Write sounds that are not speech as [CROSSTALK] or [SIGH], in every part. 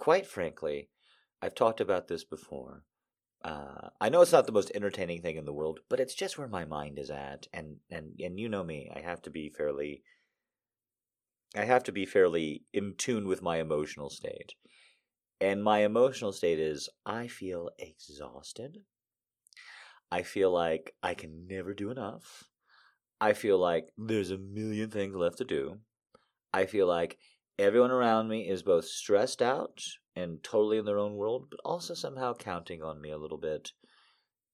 quite frankly, I've talked about this before. Uh, I know it's not the most entertaining thing in the world, but it's just where my mind is at, and and and you know me, I have to be fairly. I have to be fairly in tune with my emotional state, and my emotional state is I feel exhausted. I feel like I can never do enough. I feel like there's a million things left to do. I feel like everyone around me is both stressed out and totally in their own world, but also somehow counting on me a little bit.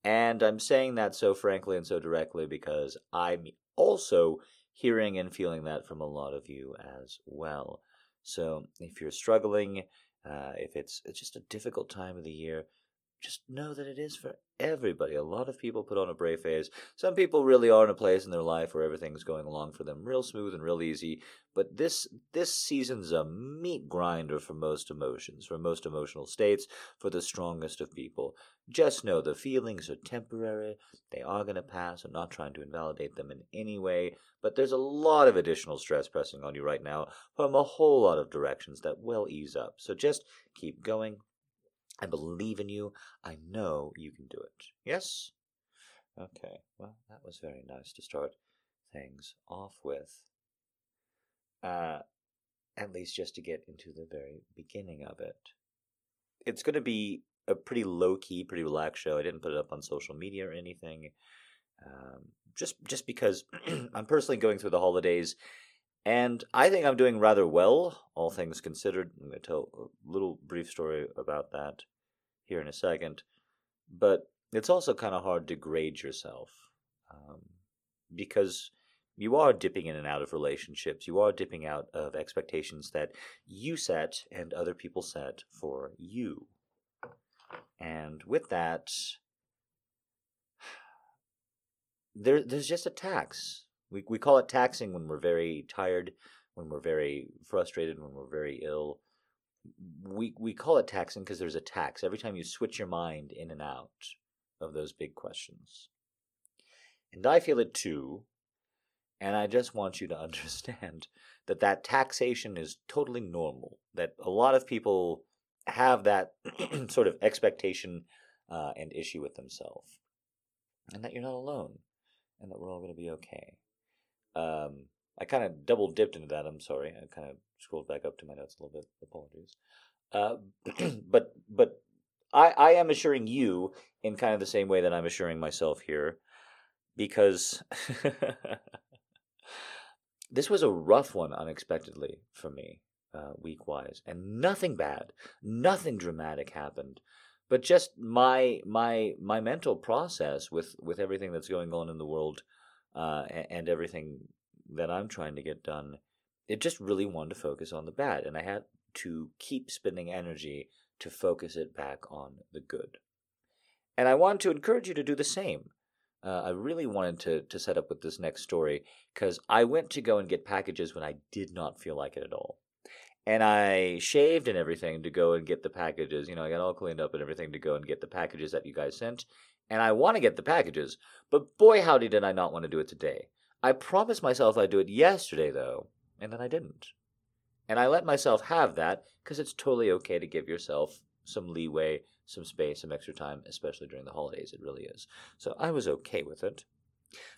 And I'm saying that so frankly and so directly because I'm also hearing and feeling that from a lot of you as well. So if you're struggling, uh, if it's, it's just a difficult time of the year, just know that it is for everybody. A lot of people put on a brave face. Some people really are in a place in their life where everything's going along for them real smooth and real easy. But this this season's a meat grinder for most emotions, for most emotional states, for the strongest of people. Just know the feelings are temporary. They are going to pass. I'm not trying to invalidate them in any way. But there's a lot of additional stress pressing on you right now from a whole lot of directions that will ease up. So just keep going, I believe in you. I know you can do it. Yes? Okay, well, that was very nice to start things off with. Uh, at least just to get into the very beginning of it. It's going to be a pretty low key, pretty relaxed show. I didn't put it up on social media or anything. Um, just just because [CLEARS THROAT] I'm personally going through the holidays and I think I'm doing rather well, all things considered. I'm going to tell a little brief story about that here in a second. But it's also kind of hard to grade yourself um, because you are dipping in and out of relationships. You are dipping out of expectations that you set and other people set for you. And with that, [SIGHS] there, there's just a tax we, we call it taxing when we're very tired, when we're very frustrated, when we're very ill. We, we call it taxing because there's a tax every time you switch your mind in and out of those big questions. And I feel it too. And I just want you to [LAUGHS] understand that that taxation is totally normal. That a lot of people have that [CLEARS THROAT] sort of expectation uh, and issue with themselves. And that you're not alone. And that we're all going to be okay. Um, I kind of double dipped into that. I'm sorry. I kind of scrolled back up to my notes a little bit. Apologies. Uh, [CLEARS THROAT] but but I I am assuring you in kind of the same way that I'm assuring myself here, because [LAUGHS] this was a rough one unexpectedly for me, uh, week wise, and nothing bad, nothing dramatic happened, but just my my my mental process with with everything that's going on in the world uh, and everything that I'm trying to get done, it just really wanted to focus on the bad. And I had to keep spending energy to focus it back on the good. And I want to encourage you to do the same. Uh, I really wanted to, to set up with this next story because I went to go and get packages when I did not feel like it at all. And I shaved and everything to go and get the packages. You know, I got all cleaned up and everything to go and get the packages that you guys sent and I want to get the packages, but boy, howdy, did I not want to do it today. I promised myself I'd do it yesterday, though, and then I didn't. And I let myself have that because it's totally okay to give yourself some leeway, some space, some extra time, especially during the holidays. It really is. So I was okay with it.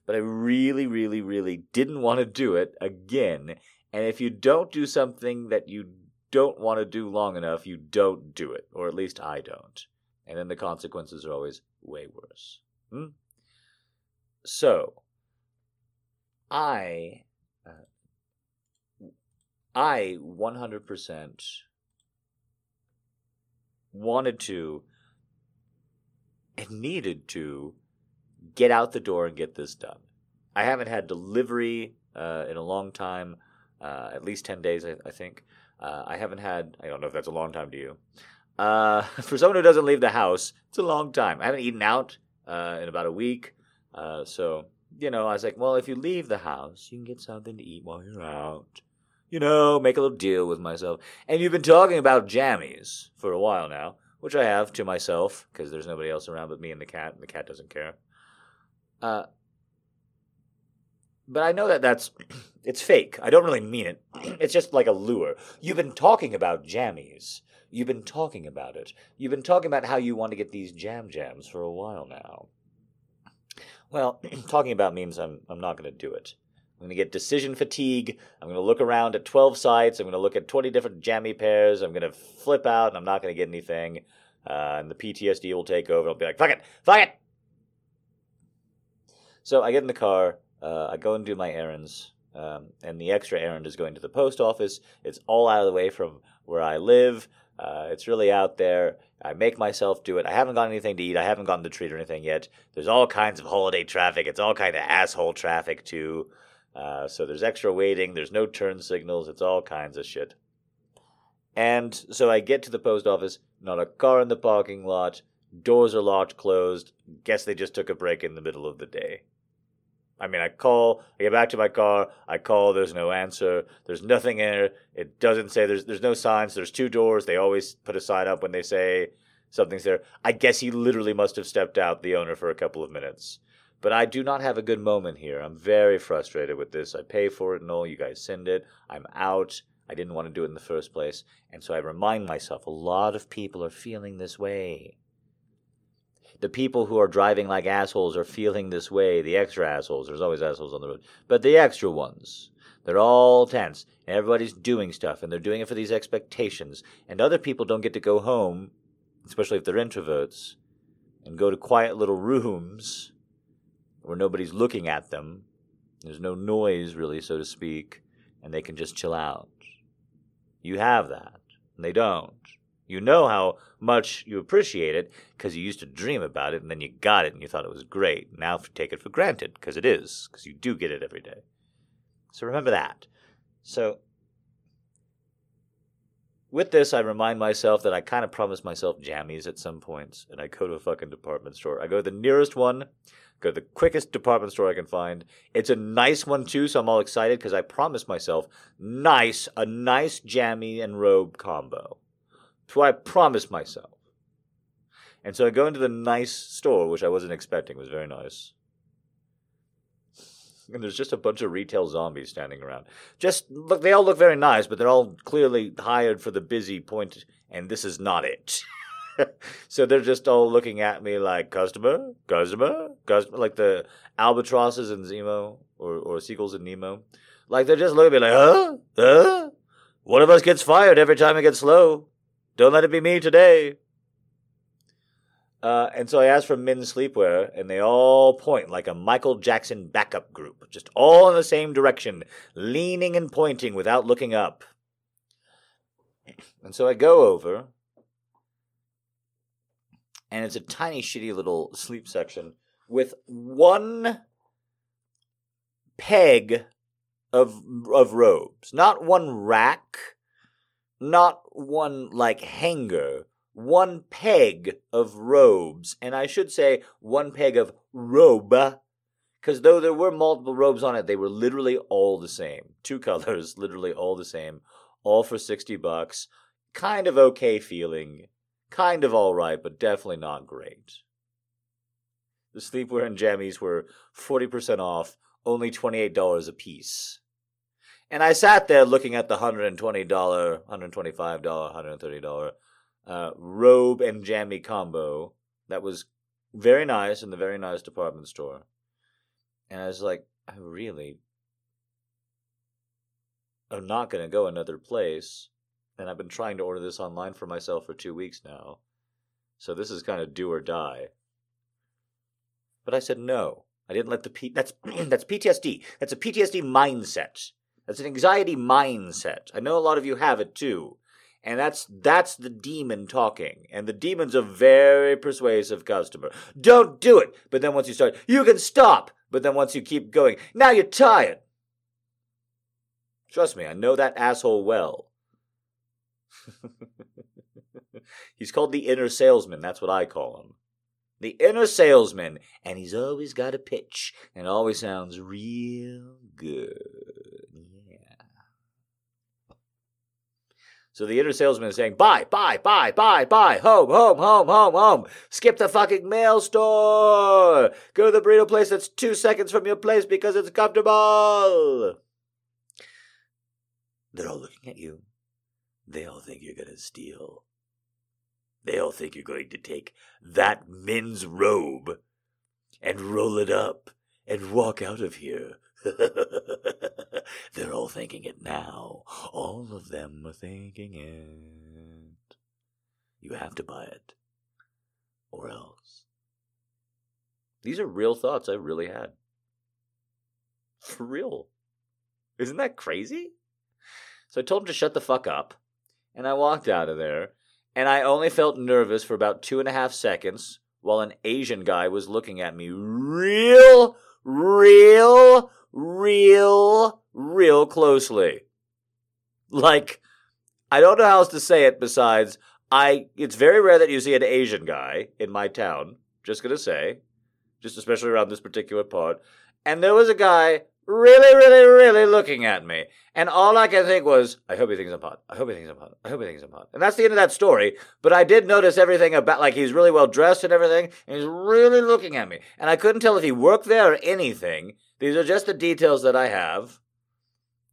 But I really, really, really didn't want to do it again. And if you don't do something that you don't want to do long enough, you don't do it. Or at least I don't. And then the consequences are always way worse. Hmm? So, I, uh, I 100% wanted to and needed to get out the door and get this done. I haven't had delivery uh, in a long time, uh, at least 10 days, I, I think. Uh, I haven't had, I don't know if that's a long time to you. Uh, [LAUGHS] for someone who doesn't leave the house, it's a long time. I haven't eaten out uh, in about a week. Uh, so, you know, I was like, well, if you leave the house, you can get something to eat while you're out. You know, make a little deal with myself. And you've been talking about jammies for a while now, which I have to myself because there's nobody else around but me and the cat, and the cat doesn't care. Uh, but I know that that's [CLEARS THROAT] it's fake. I don't really mean it. [CLEARS THROAT] It's just like a lure. You've been talking about jammies. You've been talking about it. You've been talking about how you want to get these jam jams for a while now. Well, [CLEARS THROAT] talking about means I'm I'm not going to do it. I'm going to get decision fatigue. I'm going to look around at 12 sites. I'm going to look at 20 different jammy pairs. I'm going to flip out and I'm not going to get anything. Uh, and the PTSD will take over. I'll be like, fuck it, fuck it. So I get in the car. Uh, I go and do my errands. Um, and the extra errand is going to the post office. It's all out of the way from where I live. Uh, it's really out there. I make myself do it. I haven't gotten anything to eat. I haven't gotten the treat or anything yet. There's all kinds of holiday traffic. It's all kind of asshole traffic too. Uh, so there's extra waiting. There's no turn signals. It's all kinds of shit. And so I get to the post office. Not a car in the parking lot. Doors are locked, closed. Guess they just took a break in the middle of the day. I mean, I call, I get back to my car, I call, there's no answer, there's nothing in it. It doesn't say there's there's no signs. There's two doors. They always put a sign up when they say something's there. I guess he literally must have stepped out, the owner, for a couple of minutes. But I do not have a good moment here. I'm very frustrated with this. I pay for it and all. You guys send it. I'm out. I didn't want to do it in the first place. And so I remind myself a lot of people are feeling this way. The people who are driving like assholes are feeling this way. The extra assholes. There's always assholes on the road. But the extra ones. They're all tense. And everybody's doing stuff. And they're doing it for these expectations. And other people don't get to go home, especially if they're introverts, and go to quiet little rooms where nobody's looking at them. There's no noise, really, so to speak, and they can just chill out. You have that, and they don't. You know how much you appreciate it because you used to dream about it and then you got it and you thought it was great. Now take it for granted because it is, because you do get it every day. So remember that. So with this, I remind myself that I kind of promised myself jammies at some points, and I go to a fucking department store. I go to the nearest one Go to the quickest department store I can find. It's a nice one too, so I'm all excited because I promised myself nice, a nice jammy and robe combo. What I promised myself. And so I go into the nice store, which I wasn't expecting. It was very nice. And there's just a bunch of retail zombies standing around. Just look, they all look very nice, but they're all clearly hired for the busy point, and this is not it. [LAUGHS] so they're just all looking at me like customer, customer, customer, like the albatrosses in Zemo or or seagulls in Nemo. Like they're just looking at me like, huh, huh. One of us gets fired every time it gets slow. Don't let it be me today. Uh, and so I asked for men's sleepwear, and they all point like a Michael Jackson backup group, just all in the same direction, leaning and pointing without looking up. And so I go over and it's a tiny, shitty little sleep section with one peg of of robes, not one rack, not one like hanger, one peg of robes, and I should say one peg of robe, because though there were multiple robes on it, they were literally all the same, [LAUGHS] two colors, literally all the same, all for sixty bucks. Kind of okay feeling kind of all right, but definitely not great. The sleepwear and jammies were 40% off, only $28 a piece. And I sat there looking at the $120, $125, $130 uh, robe and jammy combo that was very nice in the very nice department store. And I was like, I really am not going to go another place and I've been trying to order this online for myself for two weeks now. So this is kind of do or die. But I said no. I didn't let the P. That's [CLEARS THROAT] that's PTSD. That's a PTSD mindset. That's an anxiety mindset. I know a lot of you have it too. And that's that's the demon talking. And the demon's a very persuasive customer. Don't do it. But then once you start, you can stop. But then once you keep going, now you're tired. Trust me, I know that asshole well. [LAUGHS] he's called the inner salesman. That's what I call him. The inner salesman. And he's always got a pitch and always sounds real good. So the inner salesman is saying, buy, buy, buy, buy, buy, home, home, home, home, home. Skip the fucking mail store. Go to the burrito place that's two seconds from your place because it's comfortable. They're all looking at you. They all think you're going to steal. They all think you're going to take that men's robe and roll it up and walk out of here. [LAUGHS] They're all thinking it now. All of them are thinking it. You have to buy it. Or else. These are real thoughts I really had. For real. Isn't that crazy? So I told him to shut the fuck up, and I walked out of there, and I only felt nervous for about two and a half seconds while an Asian guy was looking at me real, real, real, real closely. Like, I don't know how else to say it besides, I, it's very rare that you see an Asian guy in my town, just gonna say, just especially around this particular part. And there was a guy really, really, really looking at me. And all I could think was, I hope he thinks I'm hot. I hope he thinks I'm hot. I hope he thinks I'm hot. And that's the end of that story. But I did notice everything about, like, he's really well dressed and everything, and he's really looking at me. And I couldn't tell if he worked there or anything. These are just the details that I have.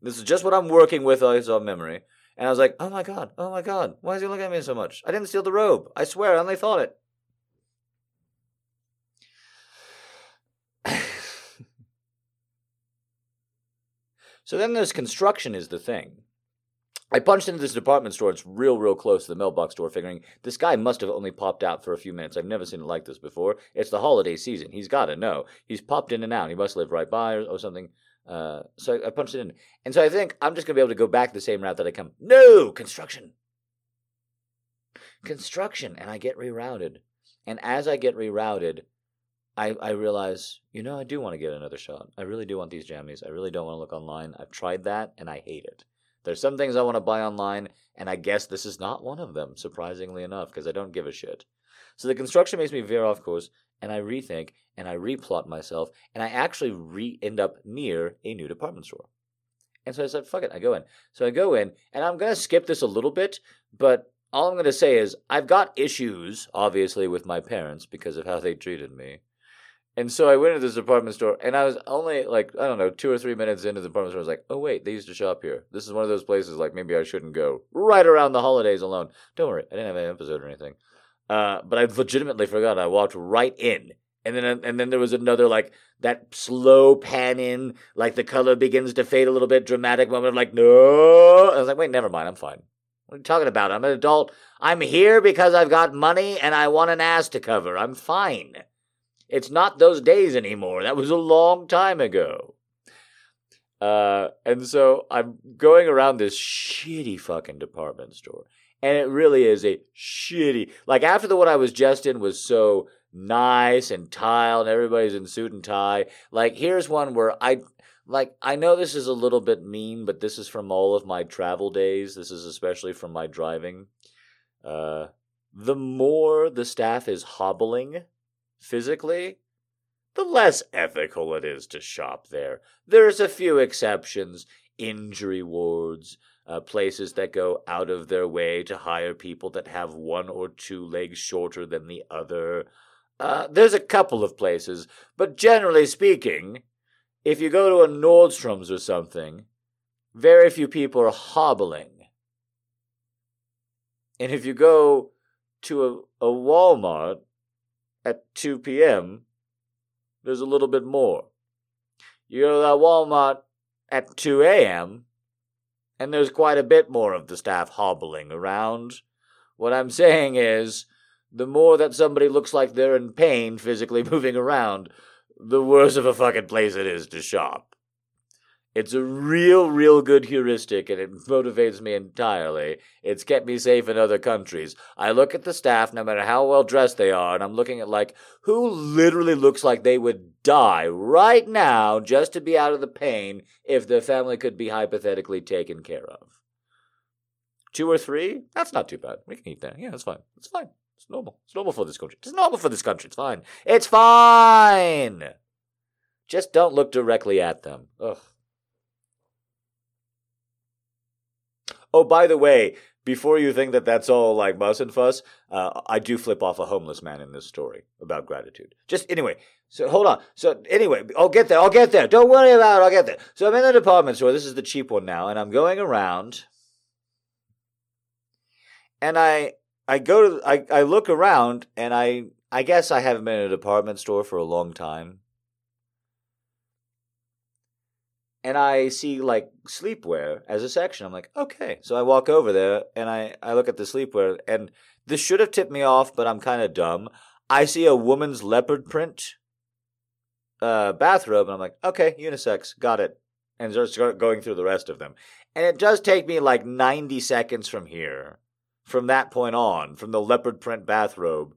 This is just what I'm working with as on memory. And I was like, oh my god, oh my god, why is he looking at me so much? I didn't steal the robe. I swear, I only thought it. [SIGHS] [LAUGHS] So then there's construction is the thing. I punched into this department store. It's real, real close to the mailbox store, figuring this guy must have only popped out for a few minutes. I've never seen it like this before. It's the holiday season. He's got to know. He's popped in and out. He must live right by or, or something. Uh, so I, I punched it in. And so I think I'm just going to be able to go back the same route that I come. No! Construction! Construction! And I get rerouted. And as I get rerouted, I, I realize, you know, I do want to get another shot. I really do want these jammies. I really don't want to look online. I've tried that and I hate it. There's some things I want to buy online, and I guess this is not one of them, surprisingly enough, because I don't give a shit. So the construction makes me veer off course, and I rethink and I replot myself, and I actually re end up near a new department store. And so I said, fuck it, I go in. So I go in, and I'm going to skip this a little bit, but all I'm going to say is I've got issues, obviously, with my parents because of how they treated me. And so I went into this department store, and I was only like I don't know two or three minutes into the department store. I was like, "Oh wait, they used to shop here. This is one of those places like maybe I shouldn't go right around the holidays alone." Don't worry, I didn't have an episode or anything, uh, but I legitimately forgot. I walked right in, and then and then there was another like that slow pan in, like the color begins to fade a little bit, dramatic moment of like no. I was like, "Wait, never mind, I'm fine." What are you talking about? I'm an adult. I'm here because I've got money and I want an ass to cover. I'm fine. It's not those days anymore. That was a long time ago. Uh, and so I'm going around this shitty fucking department store. And it really is a shitty. Like after the one I was just in was so nice and tiled and everybody's in suit and tie. Like here's one where I like I know this is a little bit mean, but this is from all of my travel days. This is especially from my driving. Uh, the more the staff is hobbling, physically, the less ethical it is to shop there. There's a few exceptions injury wards, uh, places that go out of their way to hire people that have one or two legs shorter than the other. Uh, there's a couple of places, but generally speaking, if you go to a Nordstrom's or something, very few people are hobbling. And if you go to a, a Walmart, at 2 p.m., there's a little bit more. You go to that Walmart at 2 a.m., and there's quite a bit more of the staff hobbling around. What I'm saying is, the more that somebody looks like they're in pain physically [LAUGHS] moving around, the worse of a fucking place it is to shop. It's a real, real good heuristic, and it motivates me entirely. It's kept me safe in other countries. I look at the staff, no matter how well dressed they are, and I'm looking at, like, who literally looks like they would die right now just to be out of the pain if their family could be hypothetically taken care of. Two or three? That's not too bad. We can eat that. Yeah, that's fine. It's fine. It's normal. It's normal for this country. It's normal for this country. It's fine. It's fine! Just don't look directly at them. Ugh. Oh, by the way, before you think that that's all like muss and fuss, uh, I do flip off a homeless man in this story about gratitude. Just anyway, so hold on. So anyway, I'll get there. I'll get there. Don't worry about it. I'll get there. So I'm in the department store. This is the cheap one now, and I'm going around, and I I go to I I look around, and I I guess I haven't been in a department store for a long time. And I see like sleepwear as a section. I'm like, okay. So I walk over there and I, I look at the sleepwear, and this should have tipped me off, but I'm kind of dumb. I see a woman's leopard print uh, bathrobe, and I'm like, okay, unisex, got it. And start going through the rest of them. And it does take me like 90 seconds from here, from that point on, from the leopard print bathrobe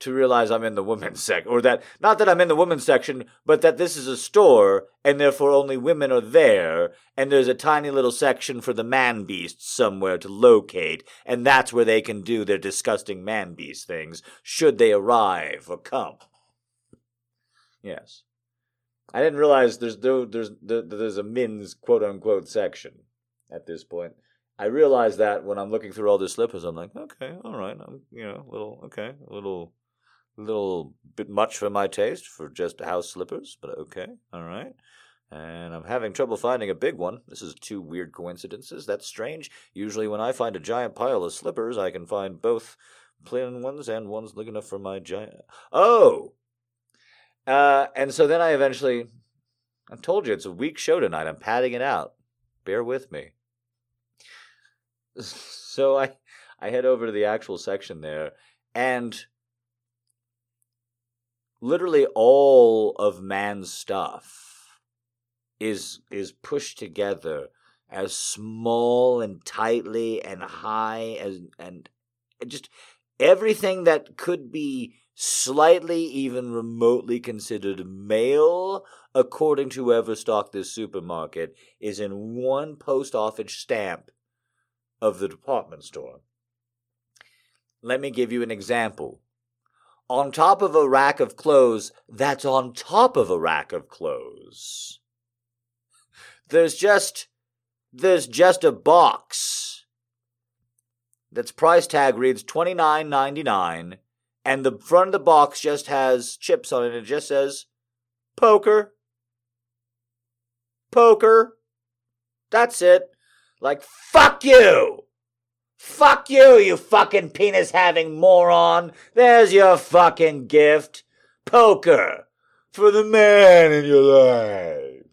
to realize I'm in the women's [LAUGHS] section, or that not that I'm in the women's section, but that this is a store and therefore only women are there, and there's a tiny little section for the man beasts somewhere to locate, and that's where they can do their disgusting man beast things should they arrive or come. Yes, I didn't realize there's there's there's a men's quote unquote section at this point. I realize that when I'm looking through all the slippers, I'm like, okay, all right, I'm you know, a little okay, a little little bit much for my taste for just house slippers, but okay, all right. And I'm having trouble finding a big one. This is two weird coincidences. That's strange. Usually, when I find a giant pile of slippers, I can find both plain ones and ones big enough for my giant. Oh! Uh, and so then I eventually. I told you it's a weak show tonight. I'm padding it out. Bear with me. [LAUGHS] So I, I head over to the actual section there, and literally all of man's stuff is is pushed together as small and tightly and high as and just everything that could be slightly even remotely considered male according to whoever stocked this supermarket is in one post office stamp of the department store. Let me give you an example on top of a rack of clothes that's on top of a rack of clothes. There's just there's just a box that's price tag reads twenty nine ninety nine, and the front of the box just has chips on it. It just says poker, poker. That's it. Like fuck you. Fuck you, you fucking penis having moron. There's your fucking gift. Poker. For the man in your life.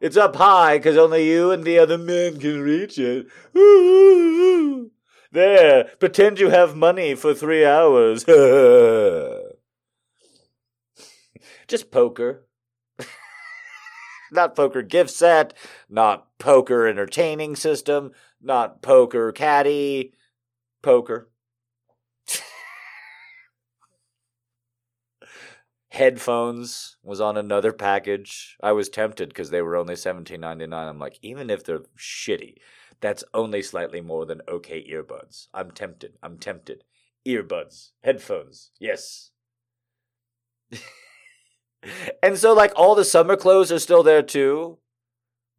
It's up high because only you and the other men can reach it. [LAUGHS] There, pretend you have money for three hours. [LAUGHS] Just poker. [LAUGHS] not poker gift set, not poker entertaining system, not poker caddy, poker. [LAUGHS] Headphones was on another package. I was tempted because they were only seventeen ninety nine. I'm like, even if they're shitty, that's only slightly more than okay earbuds. I'm tempted. I'm tempted. Earbuds, headphones, yes. [LAUGHS] and so, like, all the summer clothes are still there too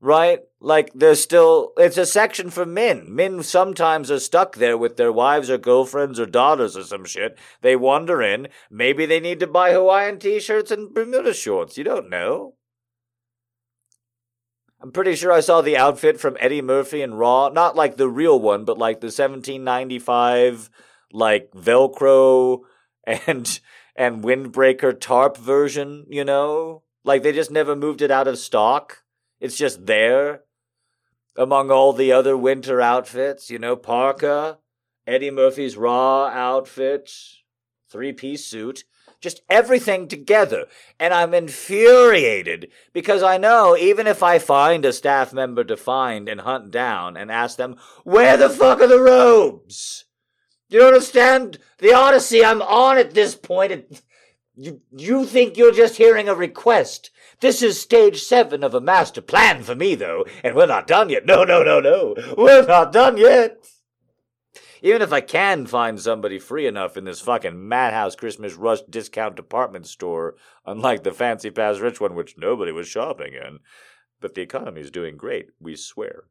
right? Like there's still it's a section for men. Men sometimes are stuck there with their wives or girlfriends or daughters or some shit. They wander in. Maybe they need to buy Hawaiian t-shirts and Bermuda shorts. You don't know. I'm pretty sure I saw the outfit from Eddie Murphy and Raw, not like the real one, but like the 1795 like Velcro and and windbreaker tarp version, you know? Like they just never moved it out of stock. It's just there among all the other winter outfits, you know, parka, Eddie Murphy's Raw outfit, three piece suit, just everything together. And I'm infuriated because I know even if I find a staff member to find and hunt down and ask them, where the fuck are the robes? You understand the odyssey I'm on at this point? You, you think you're just hearing a request. This is stage seven of a master plan for me, though, and we're not done yet. No, no, no, no. We're not done yet. Even if I can find somebody free enough in this fucking madhouse Christmas rush discount department store, unlike the fancy past rich one which nobody was shopping in. But the economy is doing great, we swear.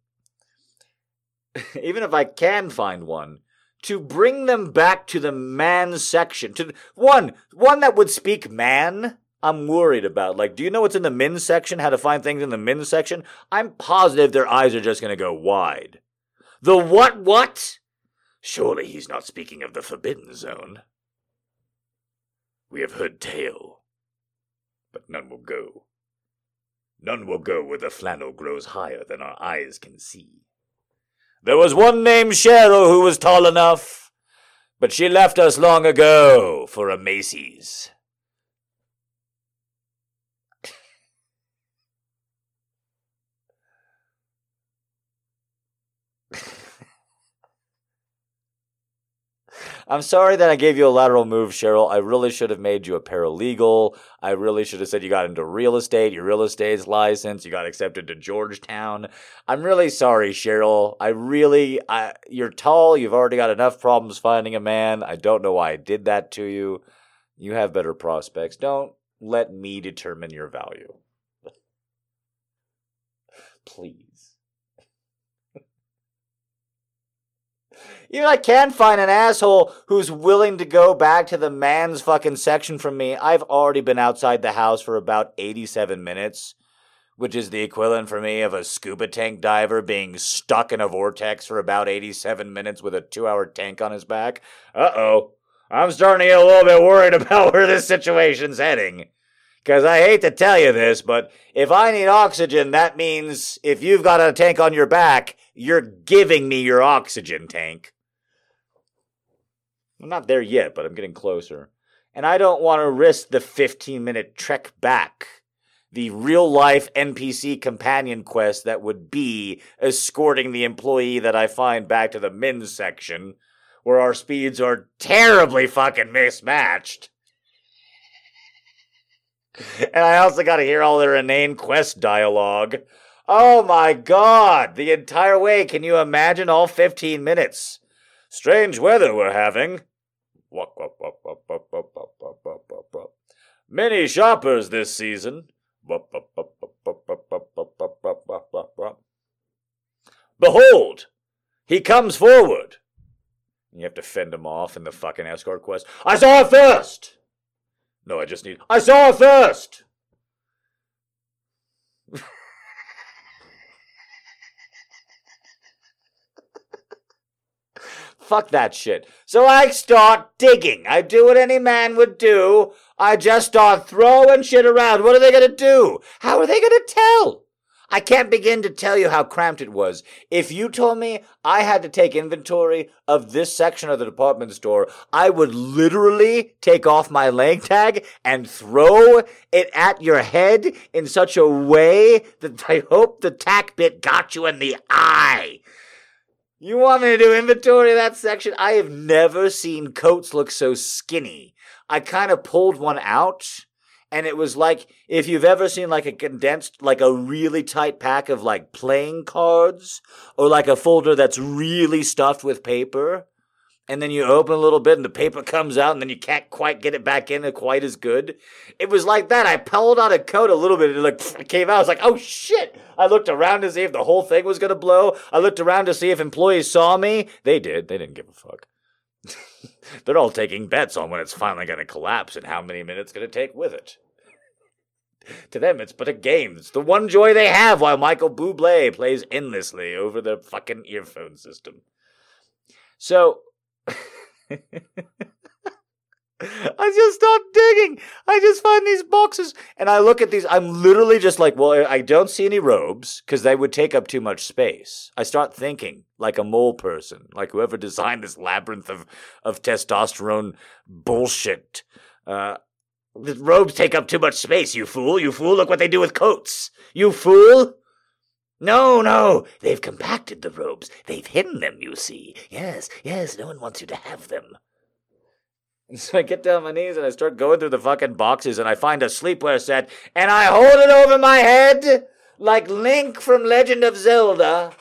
[LAUGHS] even if I can find one, to bring them back to the man section. To one, one that would speak man. I'm worried about. Like, do you know what's in the men's section? How to find things in the men's section? I'm positive their eyes are just gonna go wide. The what what? Surely he's not speaking of the forbidden zone. We have heard tale, but none will go. None will go where the flannel grows higher than our eyes can see. There was one named Cheryl who was tall enough, but she left us long ago for a Macy's. I'm sorry that I gave you a lateral move, Cheryl. I really should have made you a paralegal. I really should have said you got into real estate, your real estate's license, you got accepted to Georgetown. I'm really sorry, Cheryl. I really, I, you're tall. You've already got enough problems finding a man. I don't know why I did that to you. You have better prospects. Don't let me determine your value. [LAUGHS] Please. Even I can find an asshole who's willing to go back to the man's fucking section from me. I've already been outside the house for about 87 minutes, which is the equivalent for me of a scuba tank diver being stuck in a vortex for about 87 minutes with a two hour tank on his back. Uh oh. I'm starting to get a little bit worried [LAUGHS] about where this situation's heading. Because I hate to tell you this, but if I need oxygen, that means if you've got a tank on your back, you're giving me your oxygen tank. I'm not there yet, but I'm getting closer. And I don't want to risk the 15 minute trek back. The real life NPC companion quest that would be escorting the employee that I find back to the men's section, where our speeds are terribly fucking mismatched. And I also got to hear all their inane quest dialogue. Oh my god! The entire way, can you imagine all 15 minutes? Strange weather we're having. Many shoppers this season. Behold, he comes forward. You have to fend him off in the fucking escort quest. I saw it first. No, I just need. I saw it first. Fuck that shit. So I start digging. I do what any man would do. I just start throwing shit around. What are they gonna do? How are they gonna tell? I can't begin to tell you how cramped it was. If you told me I had to take inventory of this section of the department store, I would literally take off my leg tag and throw it at your head in such a way that I hope the tack bit got you in the eye. You want me to do inventory of that section? I have never seen coats look so skinny. I kind of pulled one out, and it was like if you've ever seen like a condensed, like a really tight pack of like playing cards, or like a folder that's really stuffed with paper and then you open a little bit and the paper comes out and then you can't quite get it back in quite as good. It was like that. I pulled out a coat a little bit and it like [LAUGHS] came out. I was like, oh shit. I looked around to see if the whole thing was going to blow. I looked around to see if employees saw me. They did. They didn't give a fuck. They're all taking bets on when it's finally going to collapse and how many minutes it's going to take with it. to them, it's but a game. It's the one joy they have while Michael Bublé plays endlessly over the fucking earphone system. So, [LAUGHS] I just start digging. I just find these boxes and I look at these. I'm literally just like, well, I don't see any robes because they would take up too much space. I start thinking like a mole person, like whoever designed this labyrinth of, of testosterone bullshit. Uh, the robes take up too much space, you fool. You fool. Look what they do with coats. You fool. No, no, they've compacted the robes. They've hidden them, you see. Yes, yes, no one wants you to have them. And [LAUGHS] so I get down on my knees and I start going through the fucking boxes and I find a sleepwear set and I hold it over my head like Link from Legend of Zelda.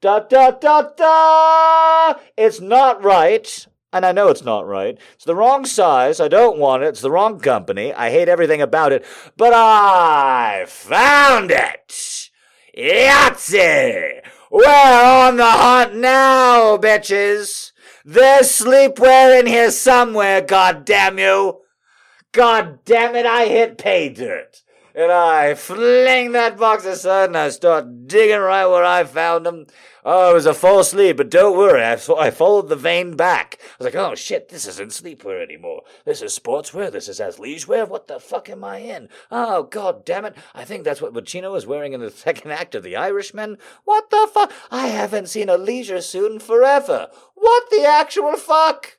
Da da da da! It's not right. And I know it's not right. It's the wrong size. I don't want it. It's the wrong company. I hate everything about it. But I found it! Yahtzee! We're on the hunt now, bitches. There's sleepwear in here somewhere, god damn you. God damn it, I hit pay dirt. And I fling that box aside and I start digging right where I found them. Oh, it was a false sleep, but don't worry, I, I followed the vein back. I was like, oh shit, this isn't sleepwear anymore. This is sportswear, this is athleisure. What the fuck am I in? Oh, god damn it. I think that's what Pacino was wearing in the [LAUGHS] second act of The Irishman. What the fuck? I haven't seen a leisure suit in forever. What the actual fuck?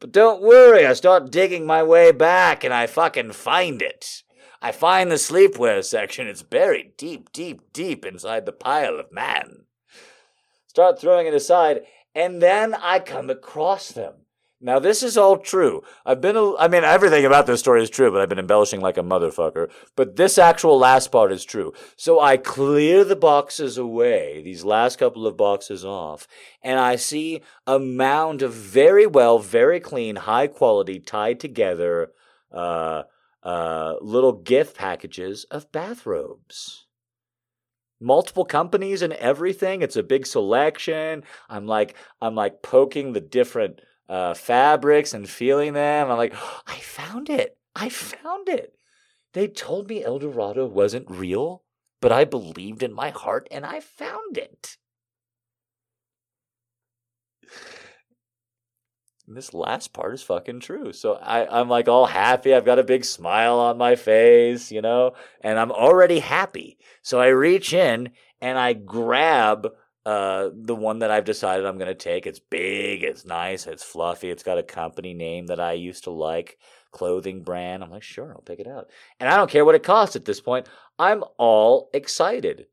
But don't worry, I start digging my way back and I fucking find it. I find the sleepwear section. It's buried deep, deep, deep inside the pile of man start throwing it aside, and then I come across them. Now, this is all true. I've been, I mean, everything about this story is true, but I've been embellishing like a motherfucker. But this actual last part is true. So I clear the boxes away, these last couple of boxes off, and I see a mound of very well, very clean, high quality, tied together, uh, uh, little gift packages of bathrobes multiple companies and everything. It's a big selection. I'm like I'm like poking the different uh, fabrics and feeling them. I'm like, oh, [GASPS] I found it. I found it. They told me El Dorado wasn't real, but I believed in my heart and I found it. And this last part is fucking true. So I, I'm like all happy. I've got a big smile on my face, you know, and I'm already happy. So I reach in and I grab uh, the one that I've decided I'm going to take. It's big, it's nice, it's fluffy, it's got a company name that I used to like, clothing brand. I'm like, sure, I'll pick it out. And I don't care what it costs at this point. I'm all excited.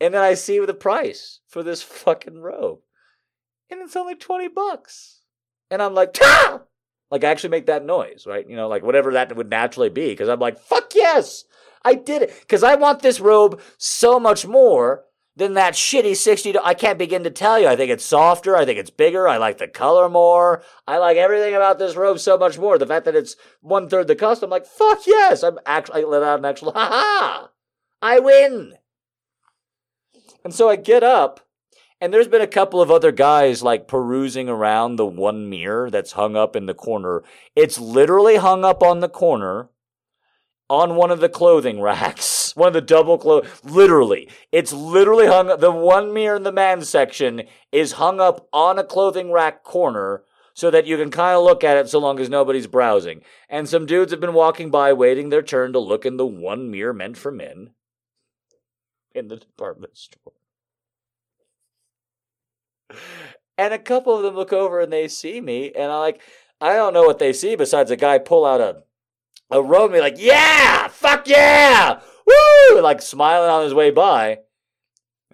And then I see the price for this fucking robe. And it's only 20 bucks and I'm like, Ta! like I actually make that noise, right? You know, like whatever that would naturally be, because I'm like, fuck yes, I did it, because I want this robe so much more than that shitty 60 I can't begin to tell you. I think it's softer. I think it's bigger. I like the color more. I like everything about this robe so much more. The fact that it's one third the cost, I'm like, fuck yes. I'm actually, I let out an actual, [LAUGHS] ha ha. I win. And so I get up and there's been a couple of other guys like perusing around the one mirror that's hung up in the corner. It's literally hung up on the corner on one of the clothing racks, [LAUGHS] one of the double clothes. Literally, it's literally hung up. The one mirror in the men's section is hung up on a clothing rack corner so that you can kind of look at it so long as nobody's browsing. And some dudes have been walking by waiting their turn to look in the one mirror meant for men in the department store and a couple of them look over and they see me, and I like, I don't know what they see besides a guy pull out a a robe and be like, yeah, fuck yeah, woo, like smiling on his way by.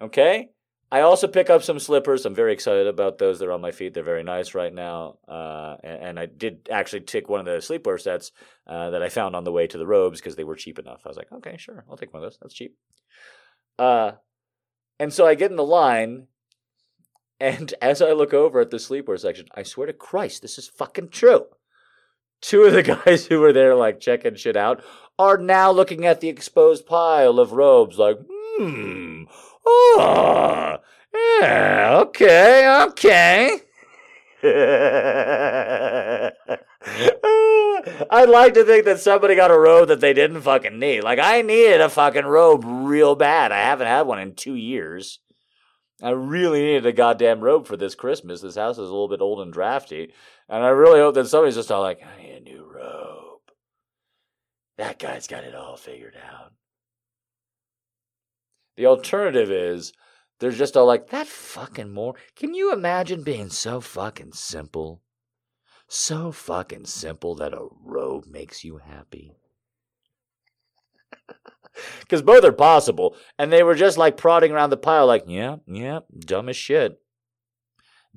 Okay. I also pick up some slippers. I'm very excited about those. They're on my feet. They're very nice right now. Uh, and, and, I did actually take one of the sleepwear sets uh, that I found on the way to the robes because they were cheap enough. I was like, okay, sure, I'll take one of those. That's cheap. Uh, and so I get in the line and [LAUGHS] as I look over at the sleepwear section, I swear to Christ, this is fucking true. Two of the [LAUGHS] guys who were there, like checking shit out, are now looking at the exposed pile of robes, like, hmm, oh, yeah, okay, okay. [LAUGHS] I'd like to think that somebody got a robe that they didn't fucking need. Like, I needed a fucking robe real bad. I haven't had one in two years. I really needed a goddamn robe for this Christmas. This house is a little bit old and drafty. And I really hope that somebody's just all like, I need a new robe. That guy's got it all figured out. The alternative is they're just all like, that fucking more. Can you imagine being so fucking simple? So fucking simple that a robe makes you happy [LAUGHS] because both are possible. And they were just like prodding around the pile, like, yeah, yeah, dumb as shit.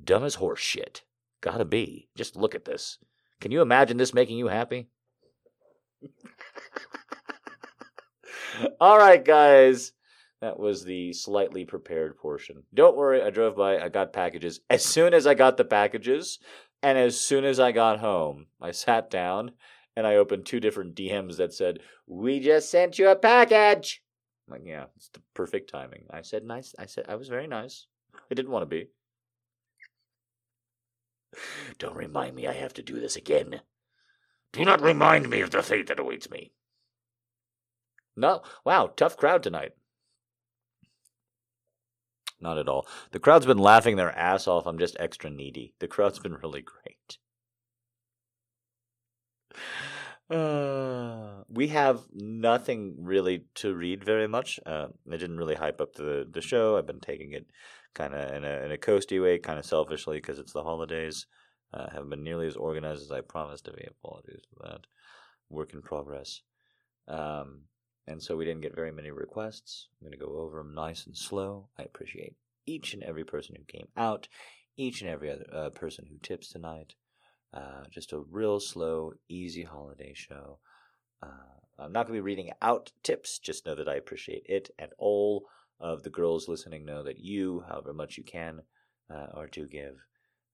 Dumb as horse shit. Gotta be. Just look at this. Can you imagine this making you happy? [LAUGHS] All right, guys. That was the slightly prepared portion. Don't worry, I drove by, I got packages. As soon as I got the packages, and as soon as I got home, I sat down and I opened two different DMs that said, "We just sent you a package." I'm like, yeah, it's the perfect timing. I said nice. I said I was very nice. I didn't want to be. [LAUGHS] Don't remind me I have to do this again. Do not remind me of the fate that awaits me. No, wow, tough crowd tonight. Not at all. The crowd's been laughing their ass off. I'm just extra needy. The crowd's been really great. Uh, we have nothing really to read very much. Uh, I didn't really hype up the the show. I've been taking it kind of in a in a coasty way, kind of selfishly because it's the holidays. Uh, haven't been nearly as organized as I promised to be. Apologies for that. Work in progress. Um, and so we didn't get very many requests. I'm going to go over them nice and slow. I appreciate each and every person who came out, each and every other uh, person who tips tonight. Uh, just a real slow, easy holiday show. Uh, I'm not going to be reading out tips, just know that I appreciate it, and all of the girls listening know that you, however much you can uh, or do give,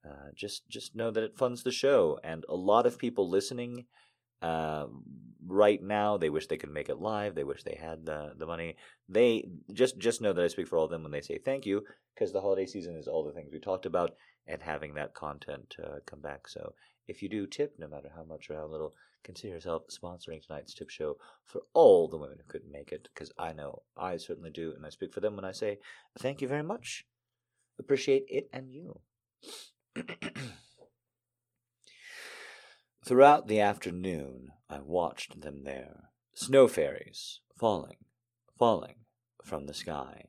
uh, just just know that it funds the show. And a lot of people listening uh, right now, they wish they could make it live. They wish they had the the money. They just just know that I speak for all of them when they say thank you, because the holiday season is all the things we talked about, and having that content uh, come back. So if you do tip, no matter how much or how little, consider yourself sponsoring tonight's tip show for all the women who couldn't make it, because I know I certainly do, and I speak for them when I say thank you very much. Appreciate it and you. [CLEARS THROAT] Throughout the afternoon, I watched them there, snow fairies falling, falling from the sky,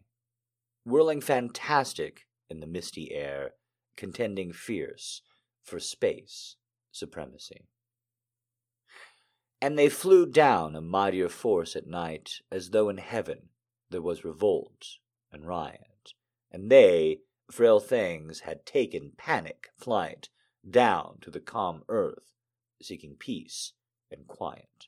whirling fantastic in the misty air, contending fierce for space supremacy. And they flew down a mightier force at night, as though in heaven there was revolt and riot, and they, frail things, had taken panic flight down to the calm earth, seeking peace and quiet.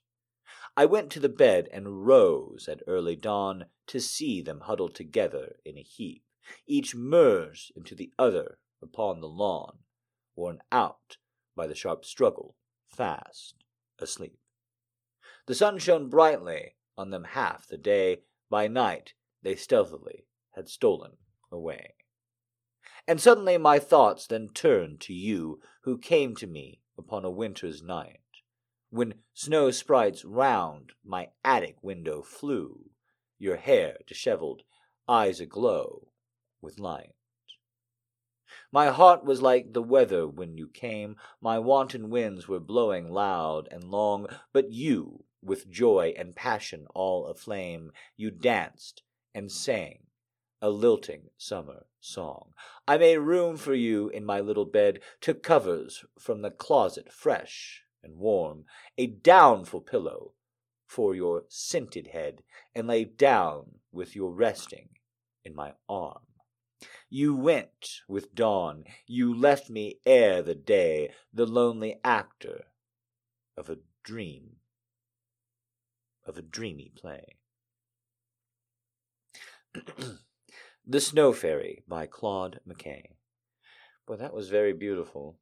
I went to the bed and rose at early dawn to see them huddled together in a heap, each merged into the other upon the lawn, worn out by the sharp struggle, fast asleep. The sun shone brightly on them half the day, by night they stealthily had stolen away. And suddenly my thoughts then turned to you, who came to me upon a winter's night, when snow sprites round my attic window flew, your hair dishevelled, eyes aglow with light. My heart was like the weather when you came, my wanton winds were blowing loud and long, but you, with joy and passion all aflame, you danced and sang a lilting summer song. I made room for you in my little bed, took covers from the closet fresh and warm, a downful pillow for your scented head, and lay down with your resting in my arm. You went with dawn, you left me ere the day, the lonely actor of a dream, of a dreamy play. [CLEARS THROAT] the Snow Fairy by Claude McKay. Boy, that was very beautiful.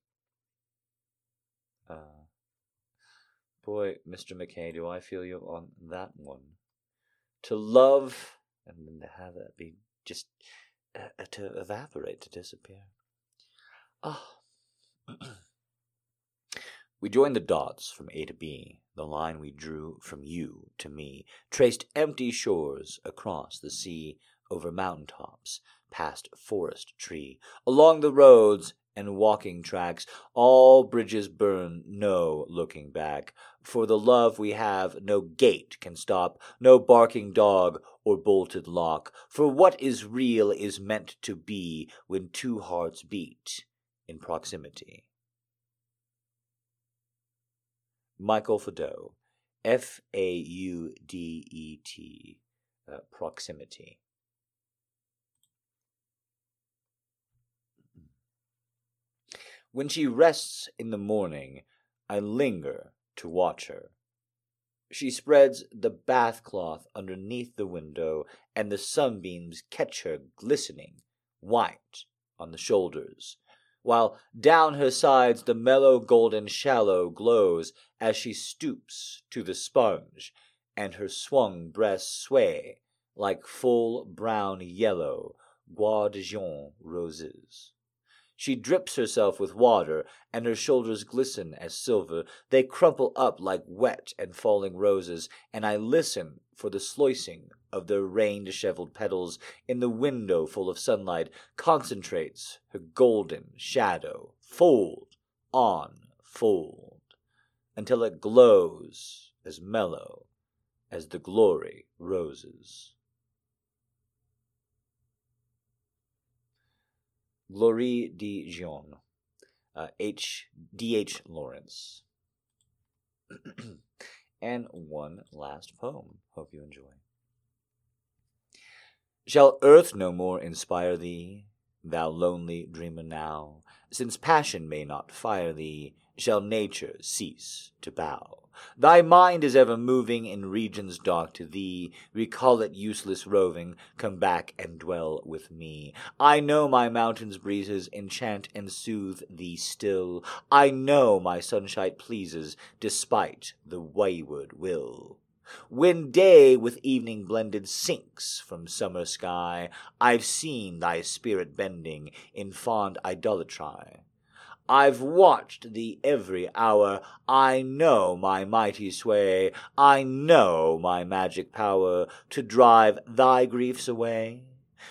Uh, boy, Mr. McKay, do I feel you on that one. To love and then to have that be just uh, to evaporate, to disappear. Ah. Oh. [CLEARS THROAT] we joined the dots from A to B, the line we drew from you to me, traced empty shores across the sea, over mountain tops, past forest tree, along the roads and walking tracks, all bridges burn, no looking back. For the love we have, no gate can stop, no barking dog or bolted lock. For what is real is meant to be when two hearts beat in proximity. Michael Faudet, F A U D E T, uh, proximity. When she rests in the morning, I linger to watch her. She spreads the bath cloth underneath the window, and the sunbeams catch her glistening white on the shoulders, while down her sides the mellow golden shallow glows as she stoops to the sponge, and her swung breasts sway like full brown yellow Bois roses. She drips herself with water, and her shoulders glisten as silver. They crumple up like wet and falling roses, and I listen for the sluicing of their rain dishevelled petals in the window full of sunlight, concentrates her golden shadow, fold on fold, until it glows as mellow as the glory roses. Gloire de Dijon, uh, H. D. H. Lawrence. [CLEARS THROAT] and one last poem. Hope you enjoy. Shall earth no more inspire thee, thou lonely dreamer now, since passion may not fire thee, shall nature cease to bow? Thy mind is ever moving in regions dark to thee. Recall it useless roving, come back and dwell with me. I know my mountain's breezes enchant and soothe thee still. I know my sunshine pleases, despite the wayward will. When day with evening blended sinks from summer sky, I've seen thy spirit bending in fond idolatry. I've watched thee every hour. I know my mighty sway. I know my magic power to drive thy griefs away.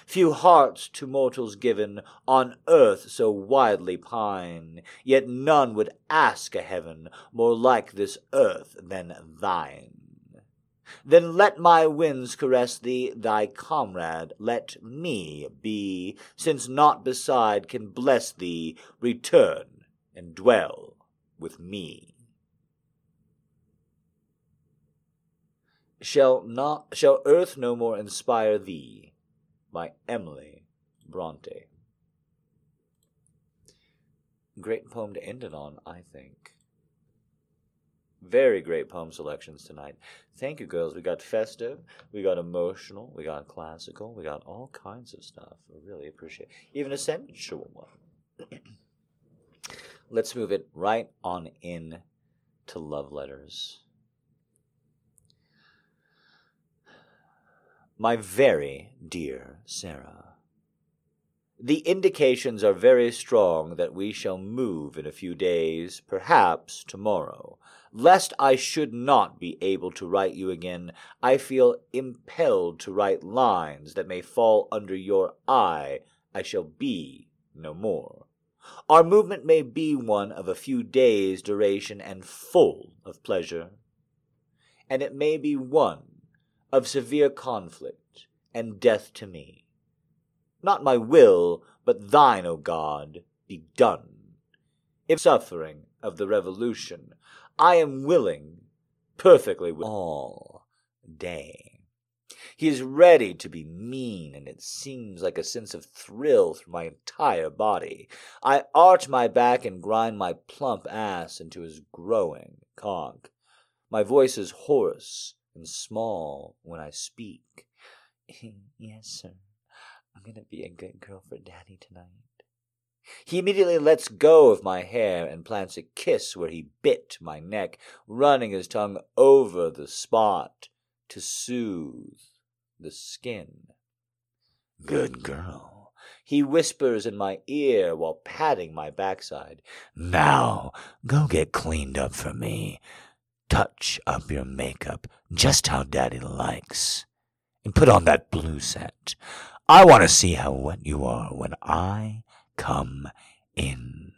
Few hearts to mortals given on earth so wildly pine, yet none would ask a heaven more like this earth than thine. Then let my winds caress thee, thy comrade let me be, since naught beside can bless thee, return and dwell with me. Shall not shall earth no more inspire thee by Emily Bronte. Great poem to end it on, I think. Very great poem selections tonight. Thank you, girls. We got festive, we got emotional, we got classical, we got all kinds of stuff. I really appreciate it. Even a sensual one. [CLEARS THROAT] Let's move it right on in to love letters. My very dear Sarah. The indications are very strong that we shall move in a few days, perhaps tomorrow. Lest I should not be able to write you again, I feel impelled to write lines that may fall under your eye. I shall be no more. Our movement may be one of a few days' duration and full of pleasure, and it may be one of severe conflict and death to me. Not my will, but thine, O God, be done. If suffering of the revolution, I am willing, perfectly willing, all day. He is ready to be mean, and it seems like a sense of thrill through my entire body. I arch my back and grind my plump ass into his growing cock. My voice is hoarse and small when I speak. [LAUGHS] yes, sir. I'm going to be a good girl for Daddy tonight. He immediately lets go of my hair and plants a kiss where he bit my neck, running his tongue over the spot to soothe the skin. Good girl. He whispers in my ear while patting my backside. Now, go get cleaned up for me. Touch up your makeup just how Daddy likes. And put on that blue set. I want to see how wet you are when I come in.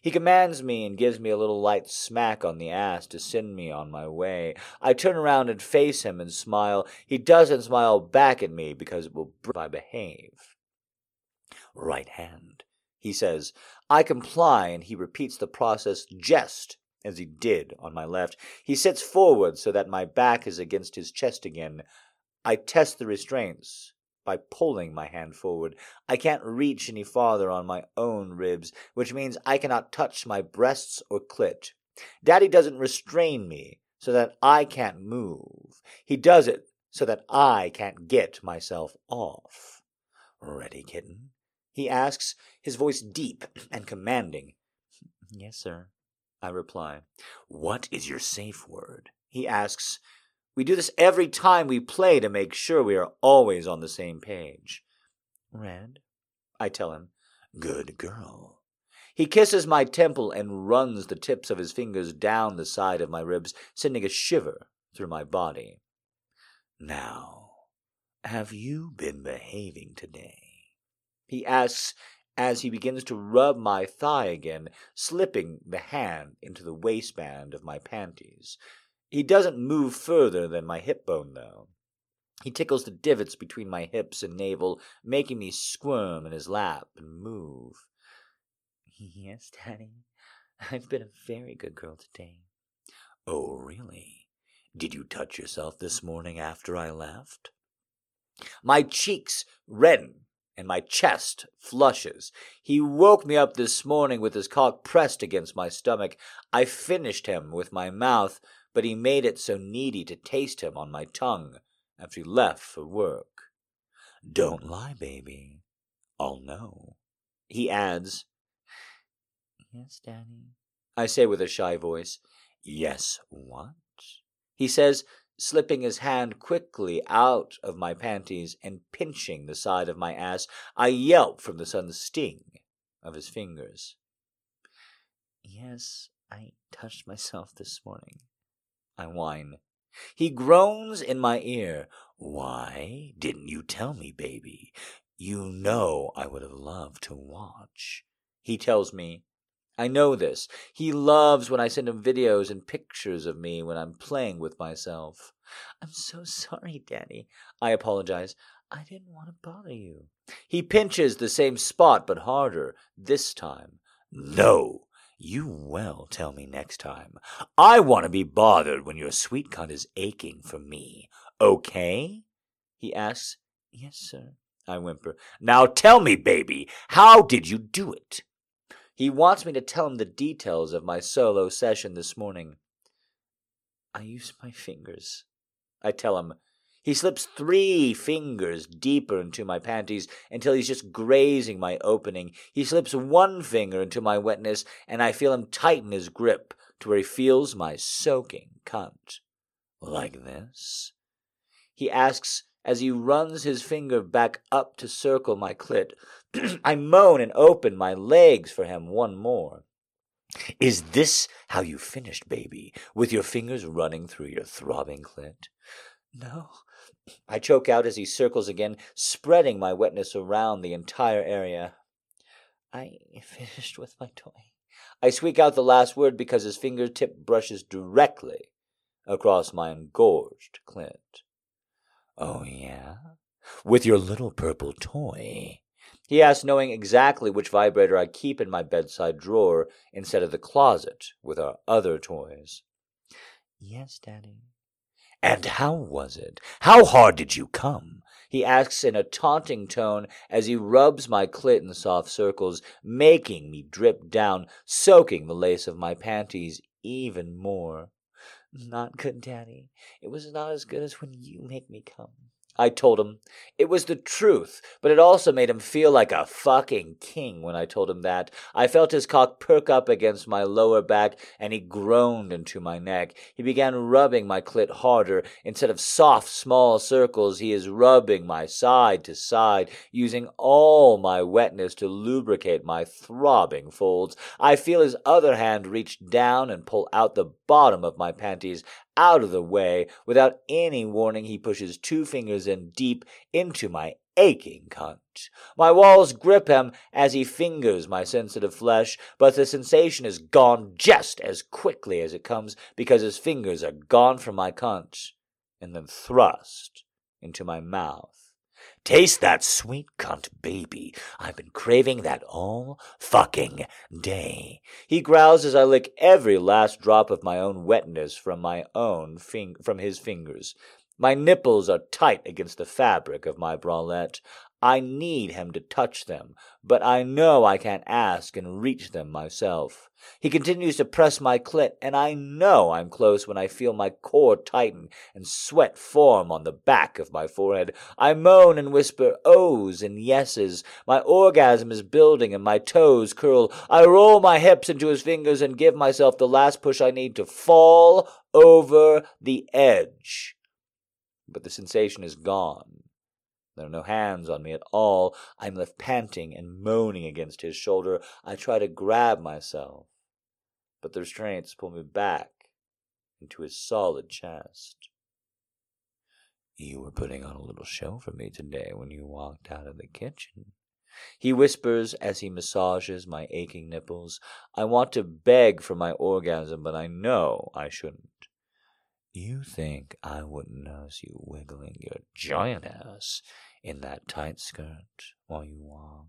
He commands me and gives me a little light smack on the ass to send me on my way. I turn around and face him and smile. He doesn't smile back at me because it will if I behave. Right hand, he says. I comply, and he repeats the process just as he did on my left. He sits forward so that my back is against his chest again. I test the restraints by pulling my hand forward. I can't reach any farther on my own ribs, which means I cannot touch my breasts or clit. Daddy doesn't restrain me so that I can't move. He does it so that I can't get myself off. Ready, kitten? He asks, his voice deep [CLEARS THROAT] and commanding. Yes, sir, I reply. What is your safe word? He asks, we do this every time we play to make sure we are always on the same page. Red? I tell him. Good girl. He kisses my temple and runs the tips of his fingers down the side of my ribs, sending a shiver through my body. Now, have you been behaving today? He asks as he begins to rub my thigh again, slipping the hand into the waistband of my panties. He doesn't move further than my hip bone, though. He tickles the divots between my hips and navel, making me squirm in his lap and move. Yes, Daddy. I've been a very good girl today. Oh, really? Did you touch yourself this morning after I left? My cheeks redden and my chest flushes. He woke me up this morning with his cock pressed against my stomach. I finished him with my mouth, but he made it so needy to taste him on my tongue after he left for work. Don't lie, baby. I'll know. He adds, Yes, Danny. I say with a shy voice, Yes, what? He says, slipping his hand quickly out of my panties and pinching the side of my ass. I yelp from the sudden sting of his fingers. Yes, I touched myself this morning. I whine. He groans in my ear. Why didn't you tell me, baby? You know I would have loved to watch. He tells me, I know this. He loves when I send him videos and pictures of me when I'm playing with myself. I'm so sorry, Danny. I apologize. I didn't want to bother you. He pinches the same spot, but harder, this time. No, you will tell me next time. I want to be bothered when your sweet cunt is aching for me. Okay? He asks. Yes, sir. I whimper. Now tell me, baby, how did you do it? He wants me to tell him the details of my solo session this morning. I used my fingers. I tell him. He slips three fingers deeper into my panties until he's just grazing my opening. He slips one finger into my wetness, and I feel him tighten his grip to where he feels my soaking cunt. Like this? He asks as he runs his finger back up to circle my clit. [CLEARS THROAT] I moan and open my legs for him one more. Is this how you finished, baby, with your fingers running through your throbbing clit? No. I choke out as he circles again, spreading my wetness around the entire area. I [LAUGHS] finished with my toy. I squeak out the last word because his fingertip brushes directly across my engorged clit. Oh, yeah? With your little purple toy? He asks, knowing exactly which vibrator I keep in my bedside drawer instead of the closet with our other toys. Yes, Daddy. And how was it? How hard did you come? He asks in a taunting tone as he rubs my clit in soft circles, making me drip down, soaking the lace of my panties even more. Not good, Daddy. It was not as good as when you make me come. I told him. It was the truth, but it also made him feel like a fucking king when I told him that. I felt his cock perk up against my lower back, and he groaned into my neck. He began rubbing my clit harder. Instead of soft, small circles, he is rubbing my side to side, using all my wetness to lubricate my throbbing folds. I feel his other hand reach down and pull out the bottom of my panties out of the way. Without any warning, he pushes two fingers in deep into my aching cunt. My walls grip him as he fingers my sensitive flesh, but the sensation is gone just as quickly as it comes because his fingers are gone from my cunt and then thrust into my mouth. Taste that sweet cunt baby. I've been craving that all fucking day. He growls as I lick every last drop of my own wetness from my own fing- from his fingers. My nipples are tight against the fabric of my bralette. I need him to touch them, but I know I can't ask and reach them myself. He continues to press my clit, and I know I'm close when I feel my core tighten and sweat form on the back of my forehead. I moan and whisper ohs and yeses. My orgasm is building and my toes curl. I roll my hips into his fingers and give myself the last push I need to fall over the edge. But the sensation is gone There are no hands on me at all. I'm left panting and moaning against his shoulder. I try to grab myself, but the restraints pull me back into his solid chest. You were putting on a little show for me today when you walked out of the kitchen. He whispers as he massages my aching nipples. I want to beg for my orgasm, but I know I shouldn't. You think I wouldn't notice you wiggling your giant ass in that tight skirt while you want.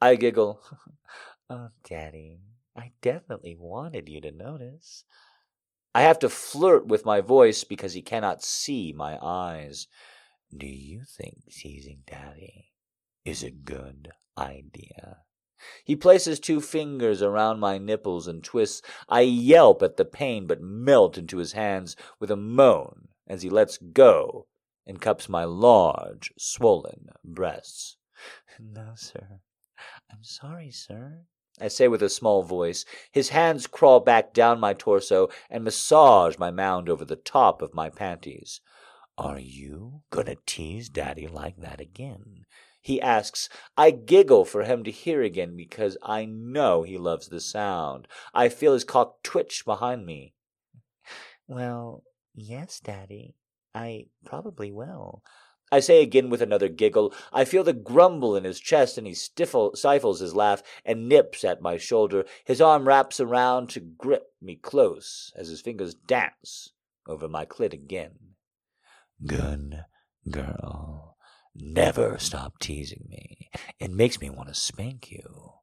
I giggle. [LAUGHS] oh, Daddy, I definitely wanted you to notice. I have to flirt with my voice because he cannot see my eyes. Do you think teasing Daddy is a good idea? He places two fingers around my nipples and twists. I yelp at the pain but melt into his hands with a moan as he lets go and cups my large, swollen breasts. [LAUGHS] No, sir. I'm sorry, sir. I say with a small voice. His hands crawl back down my torso and massage my mound over the top of my panties. Are you gonna tease Daddy like that again? He asks. I giggle for him to hear again because I know he loves the sound. I feel his cock twitch behind me. Well, yes, Daddy. I probably will. I say again with another giggle. I feel the grumble in his chest, and he stifle, stifles his laugh and nips at my shoulder. His arm wraps around to grip me close as his fingers dance over my clit again. Good girl. Never stop teasing me. It makes me want to spank you.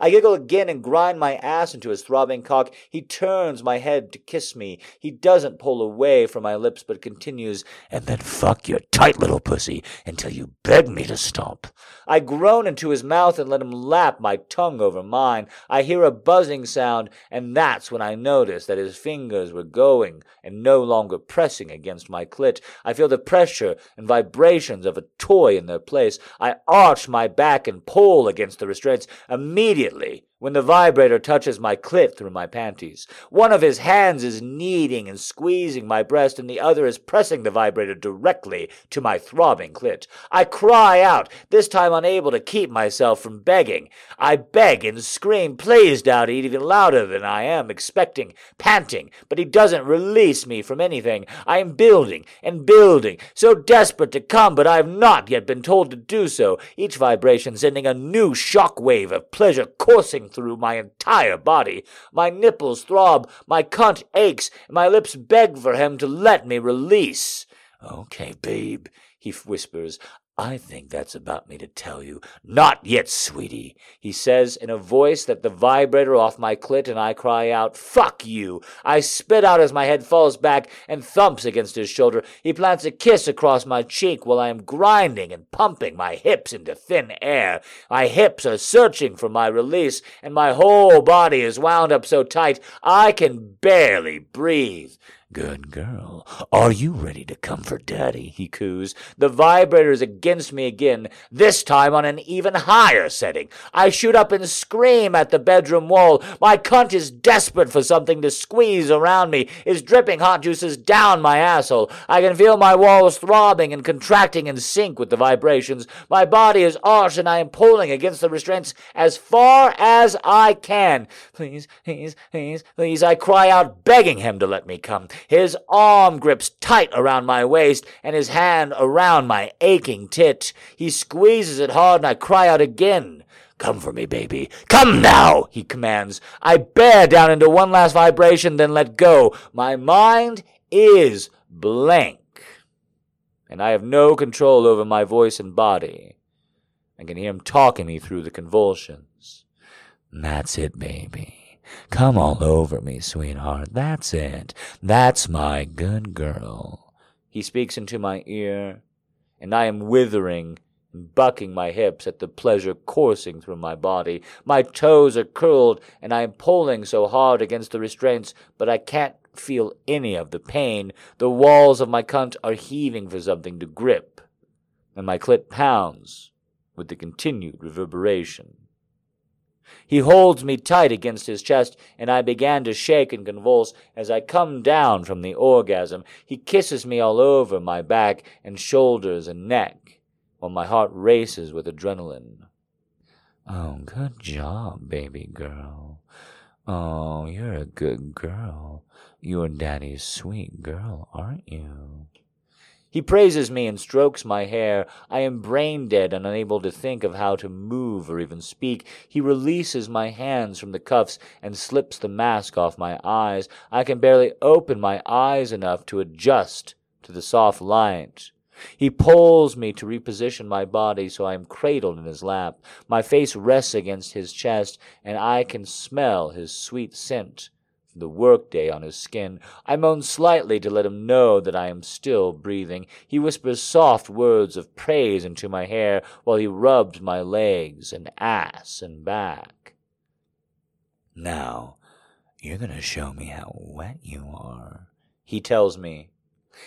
I giggle again and grind my ass into his throbbing cock. He turns my head to kiss me. He doesn't pull away from my lips, but continues, and then fuck your tight little pussy until you beg me to stop. I groan into his mouth and let him lap my tongue over mine. I hear a buzzing sound, and that's when I notice that his fingers were going and no longer pressing against my clit. I feel the pressure and vibrations of a toy in their place. I arch my back and pull against the restraints. Immediately, immediately when the vibrator touches my clit through my panties. One of his hands is kneading and squeezing my breast, and the other is pressing the vibrator directly to my throbbing clit. I cry out, this time unable to keep myself from begging. I beg and scream, please, Dowdy, even louder than I am expecting, panting, but he doesn't release me from anything. I am building and building, so desperate to come, but I have not yet been told to do so, each vibration sending a new shock wave of pleasure coursing through my entire body. My nipples throb, my cunt aches, and my lips beg for him to let me release. Okay, babe, he whispers. I think that's about me to tell you. Not yet, sweetie, he says in a voice that the vibrator off my clit, and I cry out, Fuck you! I spit out as my head falls back and thumps against his shoulder. He plants a kiss across my cheek while I am grinding and pumping my hips into thin air. My hips are searching for my release, and my whole body is wound up so tight I can barely breathe. Good girl. Are you ready to come for daddy? He coos. The vibrator is against me again, this time on an even higher setting. I shoot up and scream at the bedroom wall. My cunt is desperate for something to squeeze around me, is dripping hot juices down my asshole. I can feel my walls throbbing and contracting in sync with the vibrations. My body is arched and I am pulling against the restraints as far as I can. Please, please, please, please, I cry out, begging him to let me come. His arm grips tight around my waist and his hand around my aching tit. He squeezes it hard and I cry out again. Come for me, baby. Come now, he commands. I bear down into one last vibration, then let go. My mind is blank. And I have no control over my voice and body. I can hear him talking me through the convulsions. That's it, baby. Come all over me, sweetheart. That's it. That's my good girl. He speaks into my ear, and I am withering and bucking my hips at the pleasure coursing through my body. My toes are curled, and I am pulling so hard against the restraints, but I can't feel any of the pain. The walls of my cunt are heaving for something to grip, and my clit pounds with the continued reverberation. He holds me tight against his chest, and I began to shake and convulse as I come down from the orgasm. He kisses me all over my back and shoulders and neck, while my heart races with adrenaline. Oh, good job, baby girl. Oh, you're a good girl. You're daddy's sweet girl, aren't you? He praises me and strokes my hair. I am brain dead and unable to think of how to move or even speak. He releases my hands from the cuffs and slips the mask off my eyes. I can barely open my eyes enough to adjust to the soft light. He pulls me to reposition my body so I am cradled in his lap. My face rests against his chest, and I can smell his sweet scent the workday on his skin. I moan slightly to let him know that I am still breathing. He whispers soft words of praise into my hair while he rubs my legs and ass and back. Now, you're going to show me how wet you are, he tells me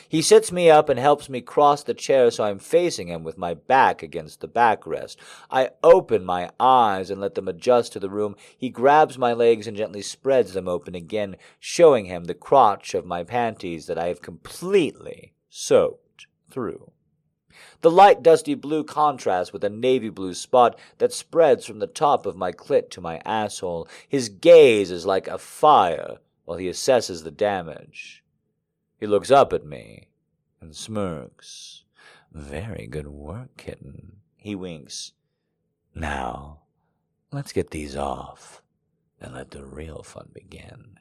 he sits me up and helps me cross the chair so I'm facing him with my back against the backrest. I open my eyes and let them adjust to the room. He grabs my legs and gently spreads them open again, showing him the crotch of my panties that I have completely soaked through. The light dusty blue contrasts with a navy blue spot that spreads from the top of my clit to my asshole. His gaze is like a fire while he assesses the damage. He looks up at me and smirks. Very good work, kitten. He winks. Now, let's get these off and let the real fun begin.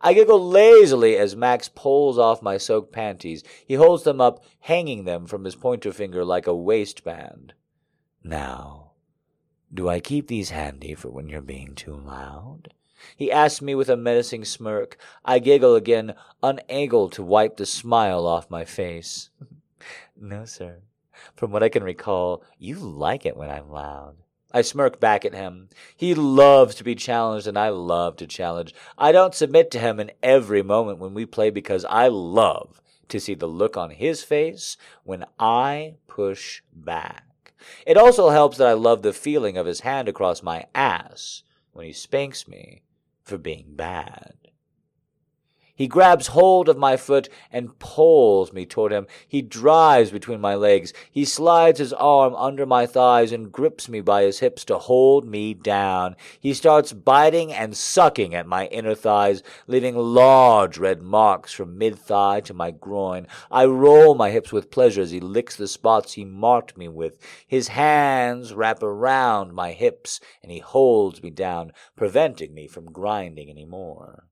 I giggle lazily as Max pulls off my soaked panties. He holds them up, hanging them from his pointer finger like a waistband. Now, do I keep these handy for when you're being too loud? He asks me with a menacing smirk. I giggle again, unable to wipe the smile off my face. [LAUGHS] no, sir. From what I can recall, you like it when I'm loud. I smirk back at him. He loves to be challenged, and I love to challenge. I don't submit to him in every moment when we play because I love to see the look on his face when I push back. It also helps that I love the feeling of his hand across my ass when he spanks me for being bad. He grabs hold of my foot and pulls me toward him. He drives between my legs. He slides his arm under my thighs and grips me by his hips to hold me down. He starts biting and sucking at my inner thighs, leaving large red marks from mid thigh to my groin. I roll my hips with pleasure as he licks the spots he marked me with. His hands wrap around my hips and he holds me down, preventing me from grinding any more.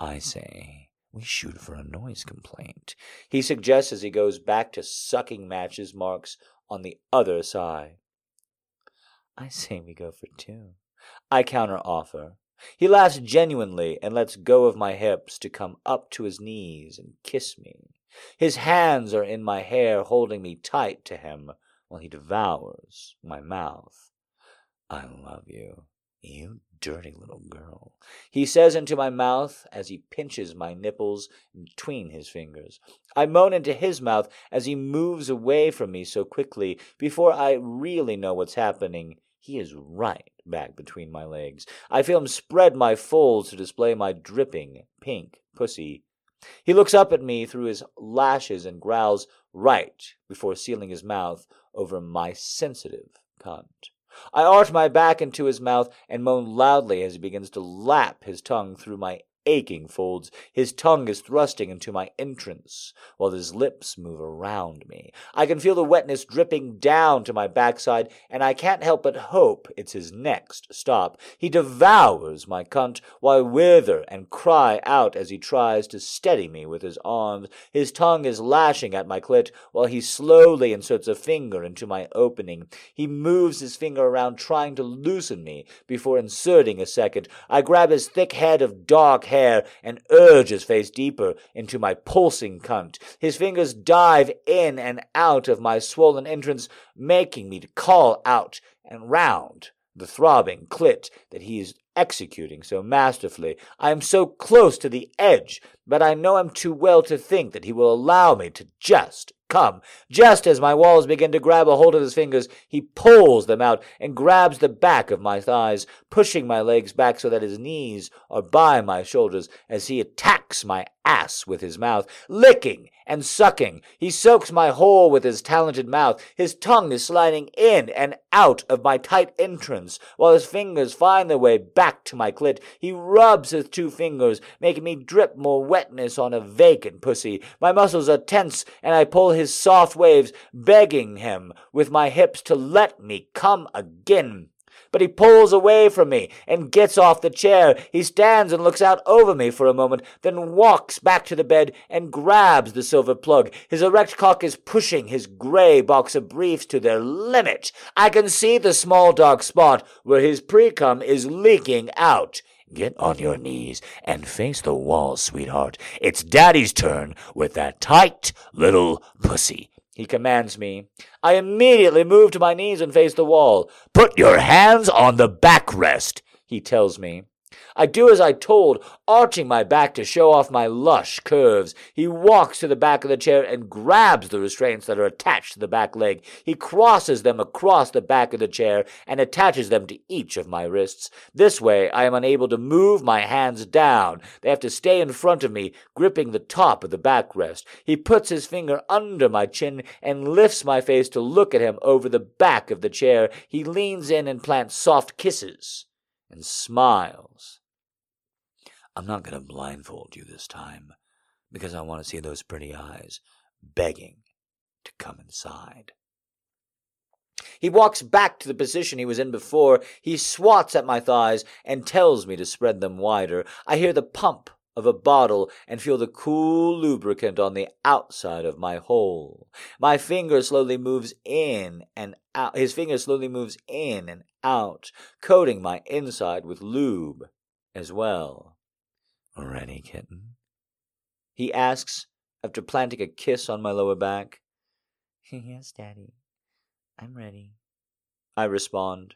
I say, we shoot for a noise complaint. He suggests as he goes back to sucking matches marks on the other side. I say we go for two. I counter offer. He laughs genuinely and lets go of my hips to come up to his knees and kiss me. His hands are in my hair, holding me tight to him while he devours my mouth. I love you, you dirty little girl, he says into my mouth as he pinches my nipples between his fingers. I moan into his mouth as he moves away from me so quickly. Before I really know what's happening, he is right back between my legs. I feel him spread my folds to display my dripping pink pussy. He looks up at me through his lashes and growls right before sealing his mouth over my sensitive cunt. I arch my back into his mouth and moan loudly as he begins to lap his tongue through my aching folds. His tongue is thrusting into my entrance, while his lips move around me. I can feel the wetness dripping down to my backside, and I can't help but hope it's his next stop. He devours my cunt, while I wither and cry out as he tries to steady me with his arms. His tongue is lashing at my clit, while he slowly inserts a finger into my opening. He moves his finger around, trying to loosen me, before inserting a second. I grab his thick head of dark hair and urge his face deeper into my pulsing cunt. His fingers dive in and out of my swollen entrance, making me to call out and round the throbbing clit that he is executing so masterfully. I am so close to the edge, but I know him too well to think that he will allow me to just come. Just as my walls begin to grab a hold of his fingers, he pulls them out and grabs the back of my thighs, pushing my legs back so that his knees are by my shoulders as he attacks my ass with his mouth, licking and sucking. He soaks my hole with his talented mouth. His tongue is sliding in and out of my tight entrance, while his fingers find their way back to my clit. He rubs his two fingers, making me drip more wetness on a vacant pussy. My muscles are tense, and I pull his soft waves, begging him with my hips to let me come again but he pulls away from me and gets off the chair. He stands and looks out over me for a moment, then walks back to the bed and grabs the silver plug. His erect cock is pushing his gray boxer briefs to their limit. I can see the small dark spot where his precum is leaking out. Get on your knees and face the wall, sweetheart. It's Daddy's turn with that tight little pussy he commands me. I immediately move to my knees and face the wall. Put your hands on the backrest, he tells me. I do as I told, arching my back to show off my lush curves. He walks to the back of the chair and grabs the restraints that are attached to the back leg. He crosses them across the back of the chair and attaches them to each of my wrists. This way, I am unable to move my hands down. They have to stay in front of me, gripping the top of the backrest. He puts his finger under my chin and lifts my face to look at him over the back of the chair. He leans in and plants soft kisses and smiles. I'm not going to blindfold you this time because I want to see those pretty eyes begging to come inside. He walks back to the position he was in before. He swats at my thighs and tells me to spread them wider. I hear the pump of a bottle and feel the cool lubricant on the outside of my hole. My finger slowly moves in and out. His finger slowly moves in and out, coating my inside with lube as well. Ready, kitten? He asks after planting a kiss on my lower back. [LAUGHS] yes, Daddy. I'm ready. I respond.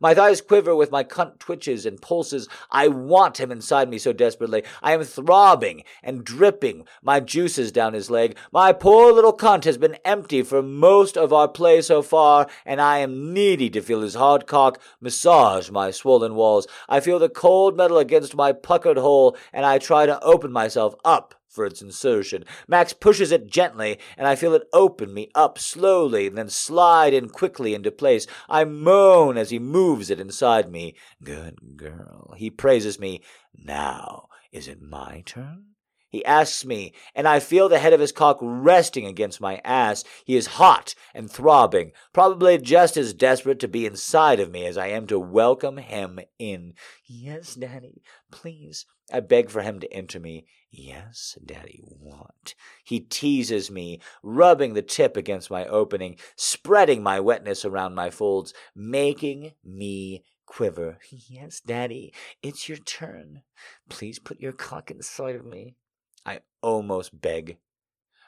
My thighs quiver with my cunt twitches and pulses. I want him inside me so desperately. I am throbbing and dripping my juices down his leg. My poor little cunt has been empty for most of our play so far, and I am needy to feel his hard cock massage my swollen walls. I feel the cold metal against my puckered hole, and I try to open myself up for its insertion. Max pushes it gently, and I feel it open me up slowly, then slide in quickly into place. I moan as he moves it inside me. Good girl. He praises me. Now, is it my turn? He asks me, and I feel the head of his cock resting against my ass. He is hot and throbbing, probably just as desperate to be inside of me as I am to welcome him in. Yes, Daddy, please. I beg for him to enter me. Yes, Daddy, what? He teases me, rubbing the tip against my opening, spreading my wetness around my folds, making me quiver. [LAUGHS] Yes, Daddy, it's your turn. Please put your cock inside of me. I almost beg.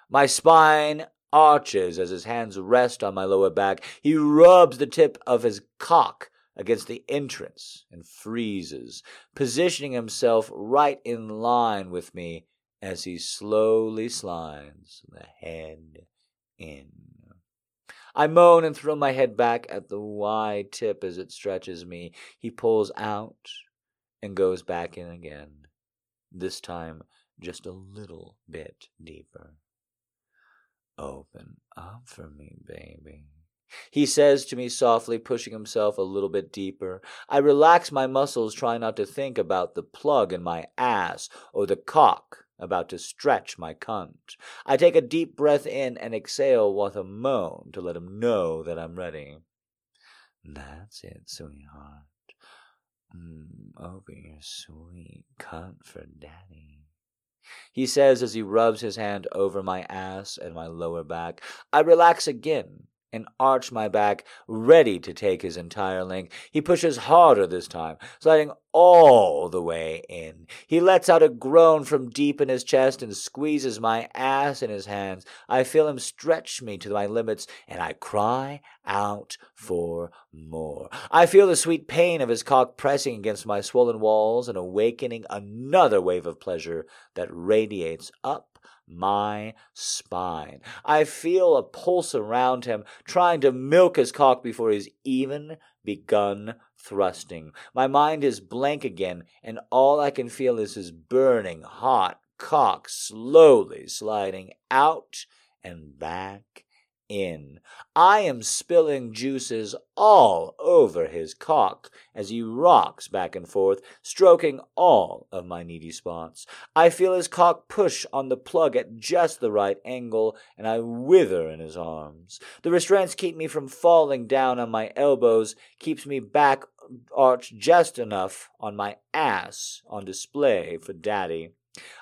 My spine arches as his hands rest on my lower back. He rubs the tip of his cock against the entrance and freezes, positioning himself right in line with me as he slowly slides the head in. I moan and throw my head back at the wide tip as it stretches me. He pulls out and goes back in again, this time just a little bit deeper. Open up for me, baby. He says to me softly, pushing himself a little bit deeper. I relax my muscles, trying not to think about the plug in my ass or the cock about to stretch my cunt. I take a deep breath in and exhale with a moan to let him know that I'm ready. That's it, sweetheart. Mm, open your sweet cunt for daddy. He says as he rubs his hand over my ass and my lower back. I relax again and arch my back, ready to take his entire length. He pushes harder this time, sliding all the way in. He lets out a groan from deep in his chest and squeezes my ass in his hands. I feel him stretch me to my limits, and I cry out for more. I feel the sweet pain of his cock pressing against my swollen walls and awakening another wave of pleasure that radiates up my spine. I feel a pulse around him, trying to milk his cock before he's even begun thrusting. My mind is blank again, and all I can feel is his burning, hot cock slowly sliding out and back in. I am spilling juices all over his cock as he rocks back and forth, stroking all of my needy spots. I feel his cock push on the plug at just the right angle, and I wither in his arms. The restraints keep me from falling down on my elbows, keeps me back arched just enough on my ass on display for daddy.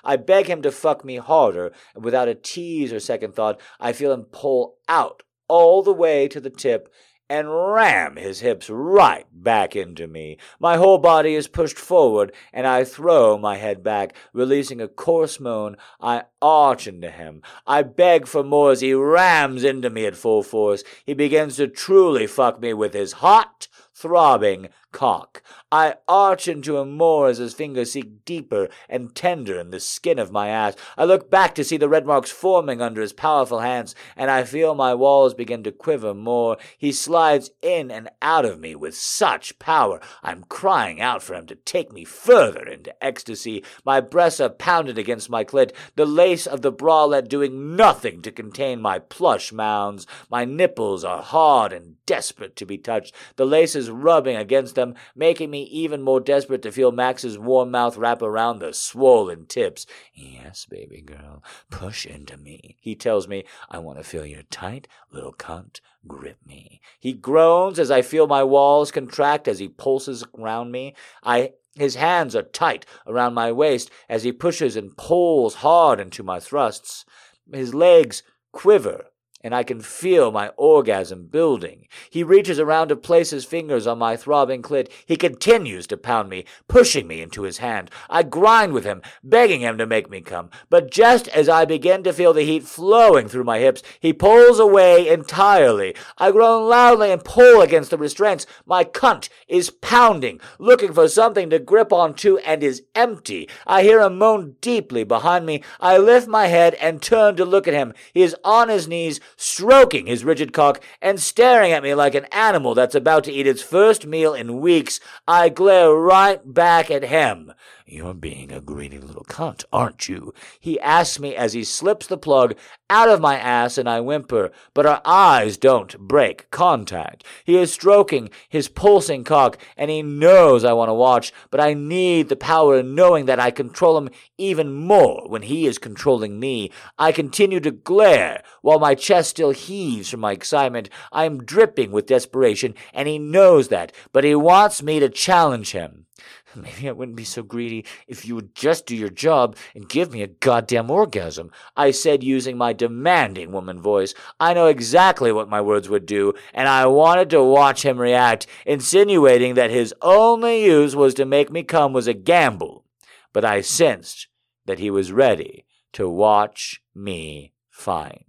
I beg him to fuck me harder, and without a tease or second thought, I feel him pull out all the way to the tip and ram his hips right back into me. My whole body is pushed forward, and I throw my head back, releasing a coarse moan. I arch into him. I beg for more as he rams into me at full force. He begins to truly fuck me with his hot, throbbing cock. I arch into him more as his fingers sink deeper and tender in the skin of my ass. I look back to see the red marks forming under his powerful hands, and I feel my walls begin to quiver more. He slides in and out of me with such power. I'm crying out for him to take me further into ecstasy. My breasts are pounded against my clit, the lace of the bralette doing nothing to contain my plush mounds. My nipples are hard and desperate to be touched, the laces rubbing against them, making me even more desperate to feel Max's warm mouth wrap around the swollen tips. Yes, baby girl, push into me. He tells me, I want to feel your tight little cunt grip me. He groans as I feel my walls contract as he pulses around me. I his hands are tight around my waist as he pushes and pulls hard into my thrusts. His legs quiver and I can feel my orgasm building. He reaches around to place his fingers on my throbbing clit. He continues to pound me, pushing me into his hand. I grind with him, begging him to make me come. But just as I begin to feel the heat flowing through my hips, he pulls away entirely. I groan loudly and pull against the restraints. My cunt is pounding, looking for something to grip onto, and is empty. I hear him moan deeply behind me. I lift my head and turn to look at him. He is on his knees, stroking his rigid cock and staring at me like an animal that's about to eat its first meal in weeks, I glare right back at him. You're being a greedy little cunt, aren't you? He asks me as he slips the plug out of my ass and I whimper, but our eyes don't break contact. He is stroking his pulsing cock and he knows I want to watch, but I need the power in knowing that I control him even more when he is controlling me. I continue to glare while my chest still heaves from my excitement. I am dripping with desperation and he knows that, but he wants me to challenge him. [LAUGHS] Maybe I wouldn't be so greedy if you would just do your job and give me a goddamn orgasm. I said using my demanding woman voice. I know exactly what my words would do, and I wanted to watch him react, insinuating that his only use was to make me come was a gamble. But I sensed that he was ready to watch me find.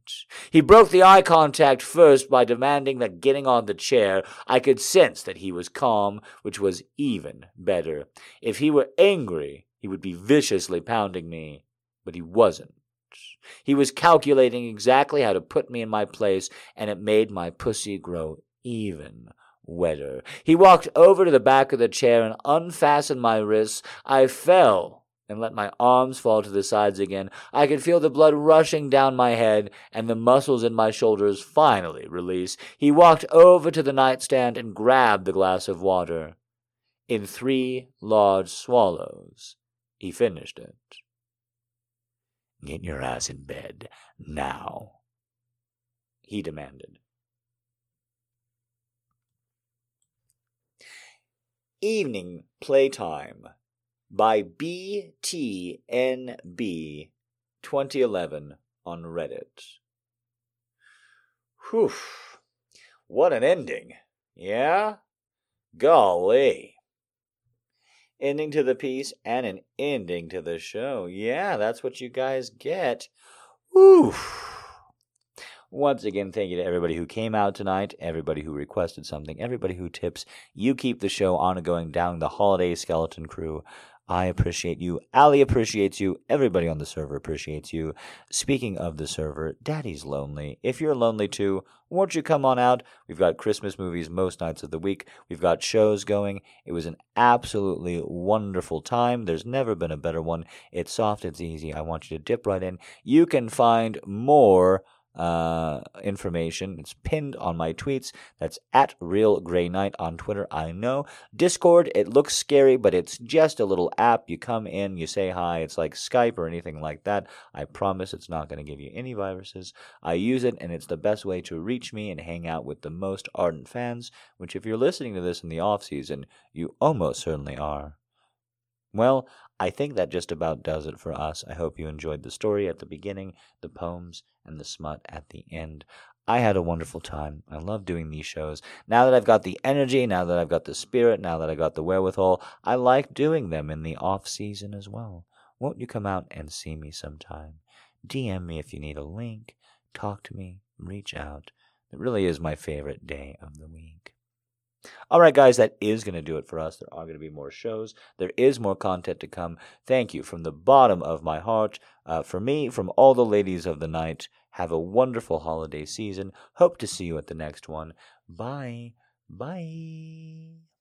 He broke the eye contact first by demanding that getting on the chair, I could sense that he was calm, which was even better. If he were angry, he would be viciously pounding me, but he wasn't. He was calculating exactly how to put me in my place, and it made my pussy grow even wetter. He walked over to the back of the chair and unfastened my wrists. I fell and let my arms fall to the sides again, I could feel the blood rushing down my head and the muscles in my shoulders finally release. He walked over to the nightstand and grabbed the glass of water. In three large swallows, he finished it. Get your ass in bed now, he demanded. Evening playtime by BTNB 2011 on Reddit. Whew. What an ending. Yeah? Golly. Ending to the piece and an ending to the show. Yeah, that's what you guys get. Oof. Once again, thank you to everybody who came out tonight, everybody who requested something, everybody who tips. You keep the show ongoing down the holiday skeleton crew. I appreciate you. Ali appreciates you. Everybody on the server appreciates you. Speaking of the server, Daddy's lonely. If you're lonely too, won't you come on out? We've got Christmas movies most nights of the week. We've got shows going. It was an absolutely wonderful time. There's never been a better one. It's soft, it's easy. I want you to dip right in. You can find more uh, information. It's pinned on my tweets. That's at Real Grey Knight on Twitter. I know. Discord, it looks scary, but it's just a little app. You come in, you say hi. It's like Skype or anything like that. I promise it's not going to give you any viruses. I use it, and it's the best way to reach me and hang out with the most ardent fans, which, if you're listening to this in the off season, you almost certainly are. Well, I think that just about does it for us. I hope you enjoyed the story at the beginning, the poems, and the smut at the end. I had a wonderful time. I love doing these shows. Now that I've got the energy, now that I've got the spirit, now that I've got the wherewithal, I like doing them in the off season as well. Won't you come out and see me sometime? DM me if you need a link. Talk to me. Reach out. It really is my favorite day of the week. All right, guys, that is going to do it for us. There are going to be more shows. There is more content to come. Thank you from the bottom of my heart. Uh, for me, from all the ladies of the night, have a wonderful holiday season. Hope to see you at the next one. Bye. Bye.